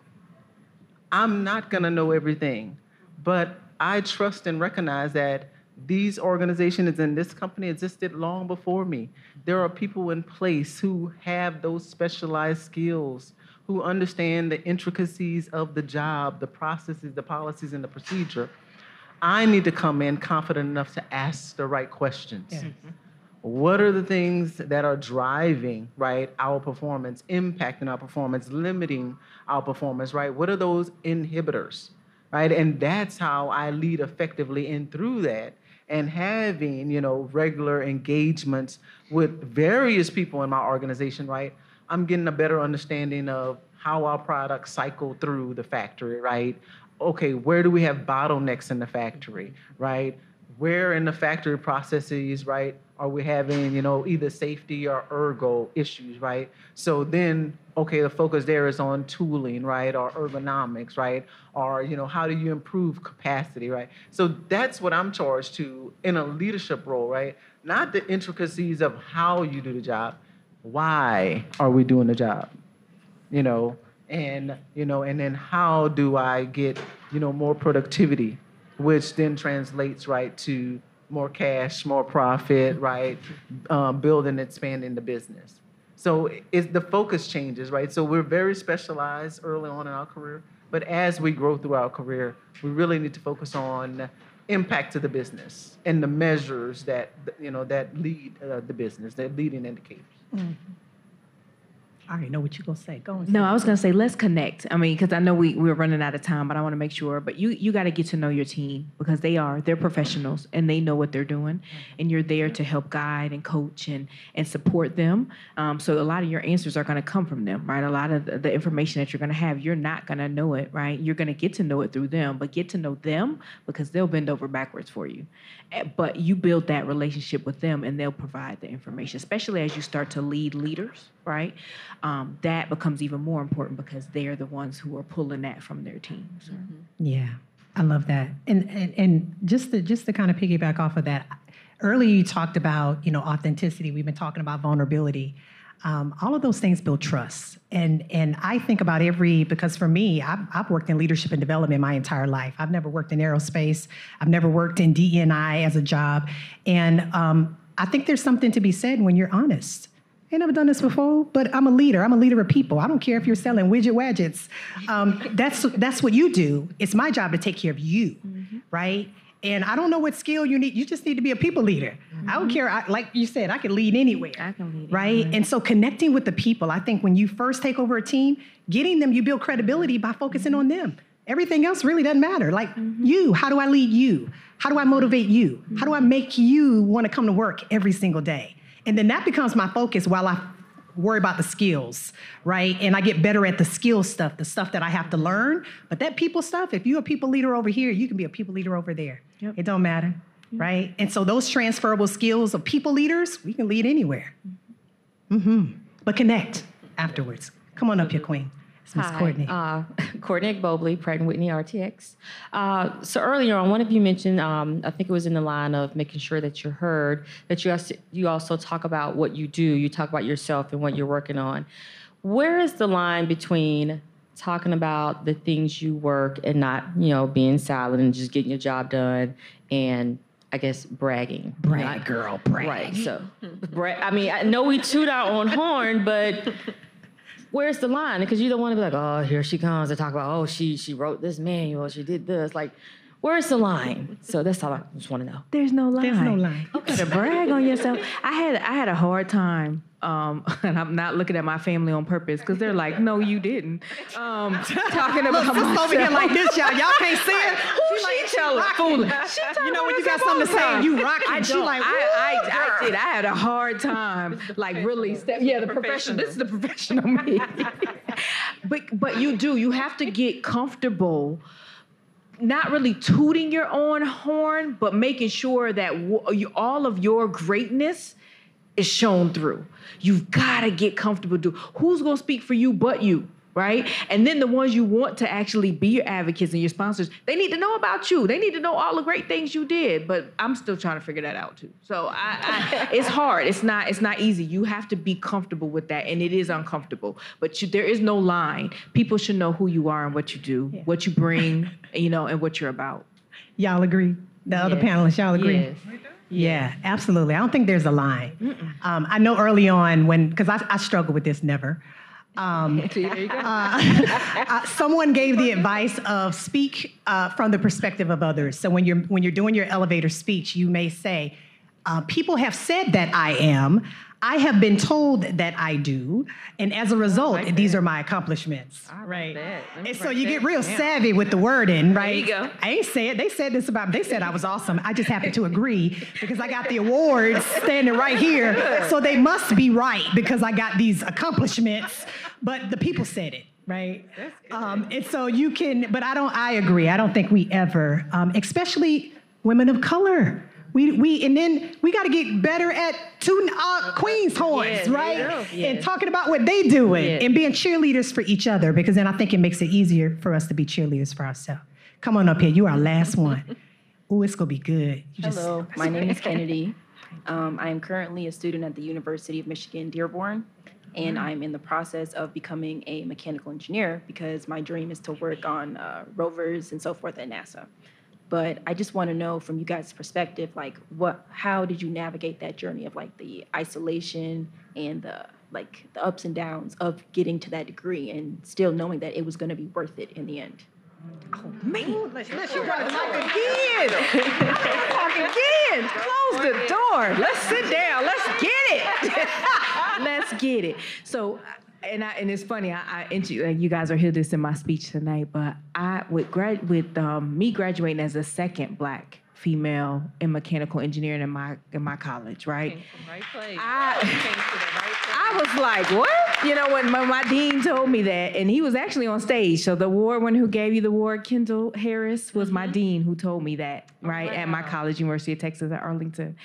I'm not going to know everything, but I trust and recognize that these organizations and this company existed long before me. There are people in place who have those specialized skills, who understand the intricacies of the job, the processes, the policies, and the procedure. I need to come in confident enough to ask the right questions. Mm-hmm. What are the things that are driving, right, our performance, impacting our performance, limiting our performance, right? What are those inhibitors? Right? And that's how I lead effectively. And through that, and having you know regular engagements with various people in my organization, right? I'm getting a better understanding of how our products cycle through the factory, right? Okay, where do we have bottlenecks in the factory, right? Where in the factory processes, right, are we having, you know, either safety or ergo issues, right? So then, okay, the focus there is on tooling, right, or ergonomics, right, or you know, how do you improve capacity, right? So that's what I'm charged to in a leadership role, right? Not the intricacies of how you do the job, why are we doing the job, you know, and you know, and then how do I get, you know, more productivity, which then translates right to more cash, more profit, right? Um, building and expanding the business. So it's, the focus changes, right? So we're very specialized early on in our career, but as we grow through our career, we really need to focus on impact to the business and the measures that you know that lead uh, the business, that leading indicators. Mm-hmm. I already know what you're gonna say. Go on. No, I was gonna say let's connect. I mean, because I know we we're running out of time, but I want to make sure. But you you got to get to know your team because they are they're professionals and they know what they're doing, and you're there to help guide and coach and and support them. Um, so a lot of your answers are gonna come from them, right? A lot of the, the information that you're gonna have, you're not gonna know it, right? You're gonna get to know it through them, but get to know them because they'll bend over backwards for you. Eh, but you build that relationship with them, and they'll provide the information, especially as you start to lead leaders, right? um, that becomes even more important because they're the ones who are pulling that from their teams. Yeah, I love that. And and, and just to just to kind of piggyback off of that, earlier you talked about you know authenticity. We've been talking about vulnerability. Um, all of those things build trust. And and I think about every because for me, I've, I've worked in leadership and development my entire life. I've never worked in aerospace. I've never worked in DEI as a job. And um, I think there's something to be said when you're honest. I never done this before, but I'm a leader. I'm a leader of people. I don't care if you're selling widget widgets. Um, that's that's what you do. It's my job to take care of you, mm-hmm. right? And I don't know what skill you need. You just need to be a people leader. I don't mm-hmm. care. I, like you said, I can lead anywhere. I can lead right. anywhere. And so connecting with the people. I think when you first take over a team, getting them, you build credibility by focusing on them. Everything else really doesn't matter. Like mm-hmm. you, how do I lead you? How do I motivate you? How do I make you want to come to work every single day? And then that becomes my focus while I worry about the skills, right? And I get better at the skill stuff, the stuff that I have to learn. But that people stuff, if you're a people leader over here, you can be a people leader over there. It don't matter, right? And so those transferable skills of people leaders, we can lead anywhere. Mm-hmm. But connect afterwards. Come on up here, Queen. Miss Hi, Courtney. Uh, [laughs] Courtney Bobley, Pratt and Whitney RTX. Uh, so earlier on, one of you mentioned, um, I think it was in the line of making sure that you're heard, that you also, you also talk about what you do, you talk about yourself and what you're working on. Where is the line between talking about the things you work and not, you know, being silent and just getting your job done and I guess bragging. brag, Not- girl, brag. Right. So, [laughs] bra- I mean, I know we toot our own horn, but [laughs] where's the line? Because you don't want to be like, oh, here she comes to talk about, oh, she she wrote this manual, she did this. Like, where's the line? So that's all I just want to know. There's no line. There's no line. You gotta brag on yourself. I had I had a hard time, um, [laughs] and I'm not looking at my family on purpose because they're like, "No, you didn't." Um, [laughs] talking about Look, myself. sis over here like this, y'all. Y'all can't see it. Who [laughs] she telling? Fooling. You know when you got something to say and you rocking, I she like, I, I, I did. I had a hard time, like really step. Yeah, the professional. This is the professional me. but but you do. You have to get comfortable. Not really tooting your own horn, but making sure that w- you, all of your greatness is shown through. You've got to get comfortable. Do who's gonna speak for you but you, right? And then the ones you want to actually be your advocates and your sponsors, they need to know about you. They need to know all the great things you did. But I'm still trying to figure that out too. So I, I [laughs] it's hard. It's not. It's not easy. You have to be comfortable with that, and it is uncomfortable. But you, there is no line. People should know who you are and what you do, what you bring, you know, and what you're about. Y'all agree? The other Yes. panelists, y'all agree? Yes. Yeah, absolutely. I don't think there's a line. Um, I know early on when, because I, I struggle with this never. Um, [laughs] uh, [laughs] uh, someone gave the advice of speak uh, from the perspective of others. So when you're when you're doing your elevator speech, you may say, uh, "People have said that I am. I have been told that I do, and as a result, these are my accomplishments." right. And so you get real savvy with the wording, right? There you go. I ain't say it. They said this about me. They said I was awesome. I just happen to agree because I got the awards standing right here. So they must be right because I got these accomplishments. But the people said it, right? Um, and so you can, but I don't, I agree. I don't think we ever, um, especially women of color. We, we and then we got to get better at tooting uh, queens horns, Yes, right? yes, And talking about what they doing Yes. and being cheerleaders for each other because then I think it makes it easier for us to be cheerleaders for ourselves. Come on up here. You are our last one. [laughs] Ooh, it's gonna be good. You just- Hello, my name is [laughs] Kennedy. Um, I am currently a student at the University of Michigan Dearborn, and I'm in the process of becoming a mechanical engineer because my dream is to work on uh, rovers and so forth at NASA. But I just want to know from you guys' perspective, like, what, how did you navigate that journey of like the isolation and the like the ups and downs of getting to that degree and still knowing that it was going to be worth it in the end? Oh man, let's, let's you gotta talk again. [laughs] talk again. Close the door. Let's sit down. Let's get it. [laughs] Let's get it. So, and I and it's funny. I, I intro- like you guys are hear this in my speech tonight, but I with grad with um, me graduating as the second black female in mechanical engineering in my in my college, right? Right place. I was like, what? You know, when my, my dean told me that, and he was actually on stage. So the award one who gave you the award, Kendall Harris, was my dean who told me that, right, at my college, University of Texas at Arlington.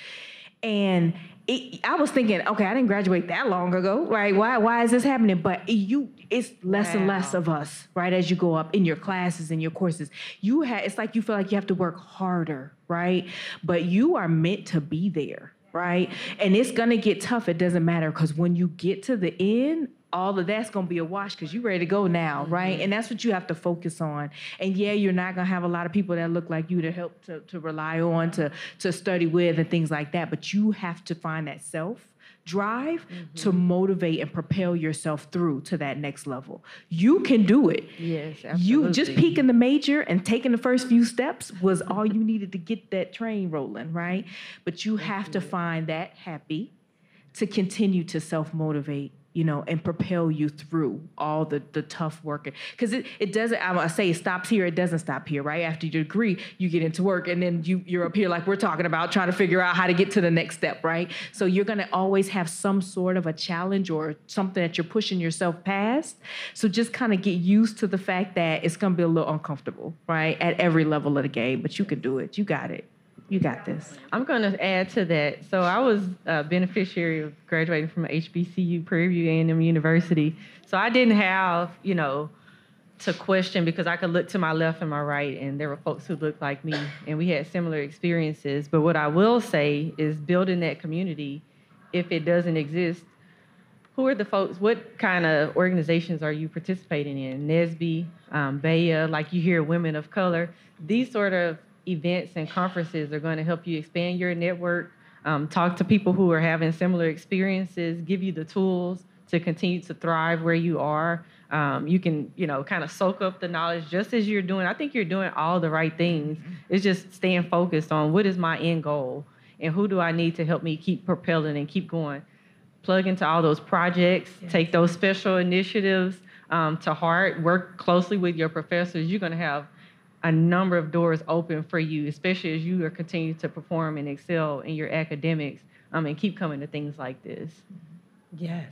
And it, I was thinking, okay, I didn't graduate that long ago, right? Why, why is this happening? But you, it's less and less of us, right? As you go up in your classes and your courses, you have, it's like you feel like you have to work harder, right? But you are meant to be there, right? And it's gonna get tough. It doesn't matter because when you get to the end, all of that's gonna be a wash because you're ready to go now, mm-hmm. right? And that's what you have to focus on. And yeah, you're not gonna have a lot of people that look like you to help to, to rely on, to to study with and things like that. But you have to find that self drive mm-hmm. to motivate and propel yourself through to that next level. You can do it. Yes, absolutely. You just peeking the major and taking the first few steps was all you needed to get that train rolling, right? But you have to find that happy to continue to self motivate, you know, and propel you through all the the tough work. Because it, it doesn't, I say it stops here, it doesn't stop here, right? After your degree, you get into work and then you, you're up here like we're talking about, trying to figure out how to get to the next step, right? So you're gonna always have some sort of a challenge or something that you're pushing yourself past. So just kind of get used to the fact that it's gonna be a little uncomfortable, right? At every level of the game, but you can do it. You got it. You got this. I'm going to add to that. So I was a beneficiary of graduating from HBCU, Prairie View A&M University. So I didn't have, you know, to question because I could look to my left and my right, and there were folks who looked like me, and we had similar experiences. But what I will say is building that community, if it doesn't exist, who are the folks? What kind of organizations are you participating in? NSBE, um, BEYA, like you hear Women of Color. These sort of events and conferences are going to help you expand your network, um, talk to people who are having similar experiences, give you the tools to continue to thrive where you are. Um, you can, you know, kind of soak up the knowledge just as you're doing. I think you're doing all the right things. It's just staying focused on what is my end goal and who do I need to help me keep propelling and keep going plug into all those projects, take those special initiatives um, to heart, work closely with your professors. You're going to have a number of doors open for you, especially as you are continuing to perform and excel in your academics um, and keep coming to things like this. Yes.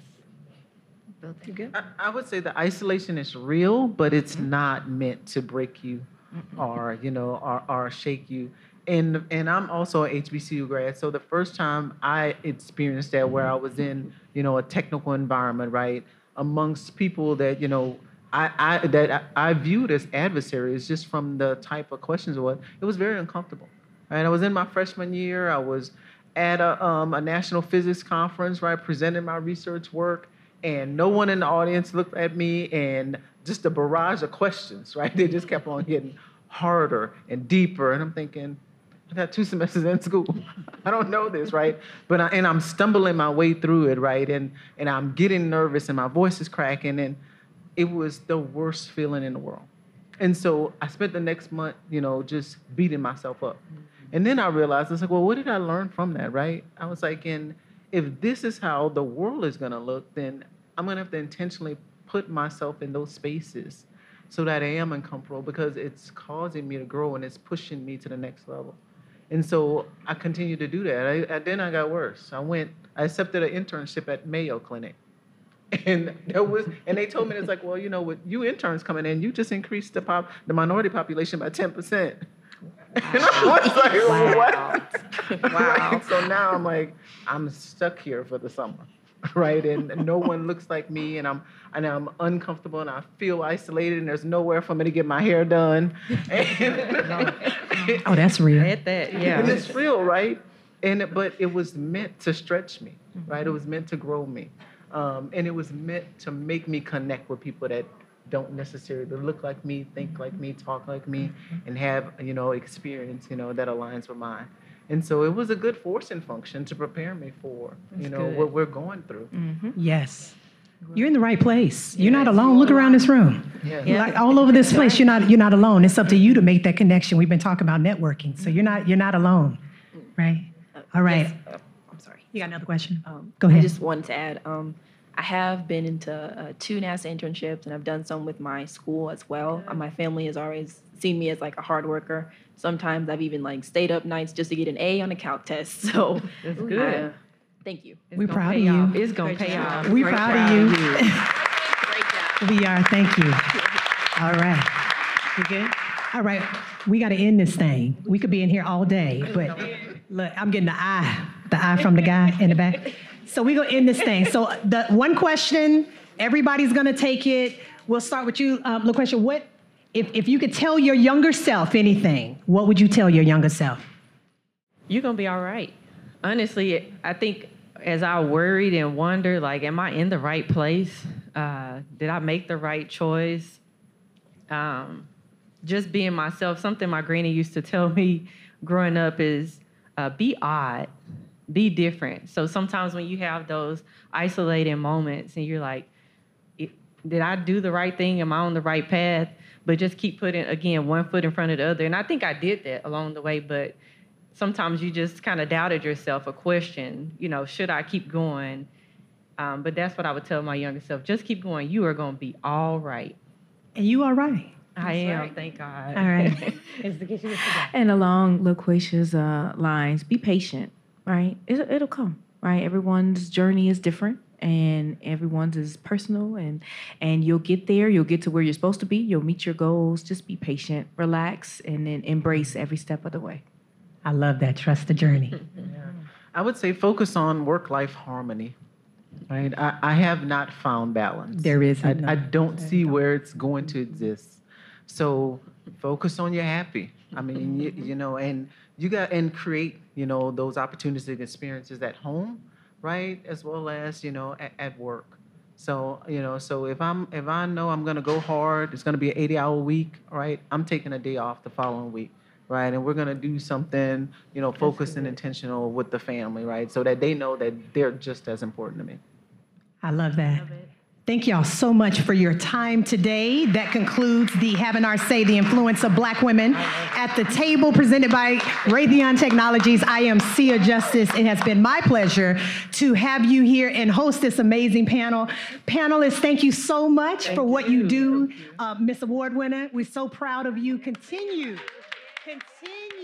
I, I would say the isolation is real, but it's not meant to break you or, you know, or, or shake you. And and I'm also a HBCU grad, so the first time I experienced that where I was in, you know, a technical environment, right, amongst people that, you know, I, I that I, I viewed as adversaries just from the type of questions it was, it was very uncomfortable. Right? I was in my freshman year, I was at a, um, a national physics conference, right, presenting my research work, and no one in the audience looked at me, and just a barrage of questions, [laughs] right? They just kept on getting harder and deeper, and I'm thinking, I've had two semesters in school. [laughs] I don't know this, right? But I, and I'm stumbling my way through it, right? And and I'm getting nervous, and my voice is cracking, and it was the worst feeling in the world. And so I spent the next month, you know, just beating myself up. Mm-hmm. And then I realized, I was like, well, what did I learn from that, right? I was like, and if this is how the world is gonna look, then I'm gonna have to intentionally put myself in those spaces so that I am uncomfortable because it's causing me to grow and it's pushing me to the next level. And so I continued to do that. I, I, then I got worse. I went, I accepted an internship at Mayo Clinic. [laughs] And there was, and they told me it's like, well, you know, with you interns coming in, you just increased the pop, the minority population by ten percent. [laughs] And I was like, what? Wow. [laughs] So now I'm like, I'm stuck here for the summer, right? And no one looks like me, and I'm and I'm uncomfortable, and I feel isolated, and there's nowhere for me to get my hair done. And, Oh, that's real. At that, and yeah. it's real, right? And it- but it was meant to stretch me, right? It was meant to grow me, um, and it was meant to make me connect with people that don't necessarily look like me, think like me, talk like me, and have you know experience, you know, that aligns with mine. And so it was a good forcing function to prepare me for you know good. what we're going through. Yes. You're in the right place. You're not alone. Look around this room. Yeah. Like all over this place, you're not you're not alone. It's up to you to make that connection. We've been talking about networking, so you're not you're not alone, right? All right. Yes, uh, I'm sorry. You got another question? Um, Go ahead. I just wanted to add, um, I have been into uh, two NASA internships, and I've done some with my school as well. Uh, my family has always seen me as like a hard worker. Sometimes I've even like stayed up nights just to get an A on a calc test. [laughs] So It's good. thank you. It's We're proud of you. off. It's going to Great pay job. off. We Great proud of you. Great [laughs] job. We are. Thank you. All right. We good? All right. We got to end this thing. We could be in here all day, but [laughs] Look, I'm getting the eye, the eye from the guy in the back. So we're gonna end this thing. So the one question, everybody's gonna take it. We'll start with you, um, LaQuisha. What, if, if you could tell your younger self anything, what would you tell your younger self? You're gonna be all right. Honestly, I think as I worried and wondered, like, am I in the right place? Uh, did I make the right choice? Um, just being myself. Something my granny used to tell me growing up is uh, be odd, be different. So sometimes when you have those isolating moments and you're like, did I do the right thing? Am I on the right path? But just keep putting again one foot in front of the other. And I think I did that along the way, but sometimes you just kind of doubted yourself, a question, you know, should I keep going? Um, but that's what I would tell my younger self. Just keep going. You are going to be all right. And you are right. I am, thank God. All right. [laughs] And along LaQuisha's uh, lines, be patient, right? It, it'll come, right? Everyone's journey is different, and everyone's is personal, and and you'll get there. You'll get to where you're supposed to be. You'll meet your goals. Just be patient, relax, and then embrace every step of the way. I love that. Trust the journey. [laughs] I would say focus on work-life harmony. Right? I, I have not found balance. There is I. I don't see where it's going to exist. So focus on your happy. I mean, you, you know, and you got and create, you know, those opportunities and experiences at home, right, as well as you know at, at work. So you know, so if I'm if I know I'm gonna go hard, it's gonna be an 80-hour week, right? I'm taking a day off the following week, right? And we're gonna do something, you know, focused and intentional with the family, right? So that they know that they're just as important to me. I love that. Thank y'all so much for your time today. That concludes the Having Our Say, the influence of black women at the table presented by Raytheon Technologies. I am Sia Justice. It has been my pleasure to have you here and host this amazing panel. Panelists, thank you so much for what you do. Uh, Miss Award winner, we're so proud of you. Continue, continue.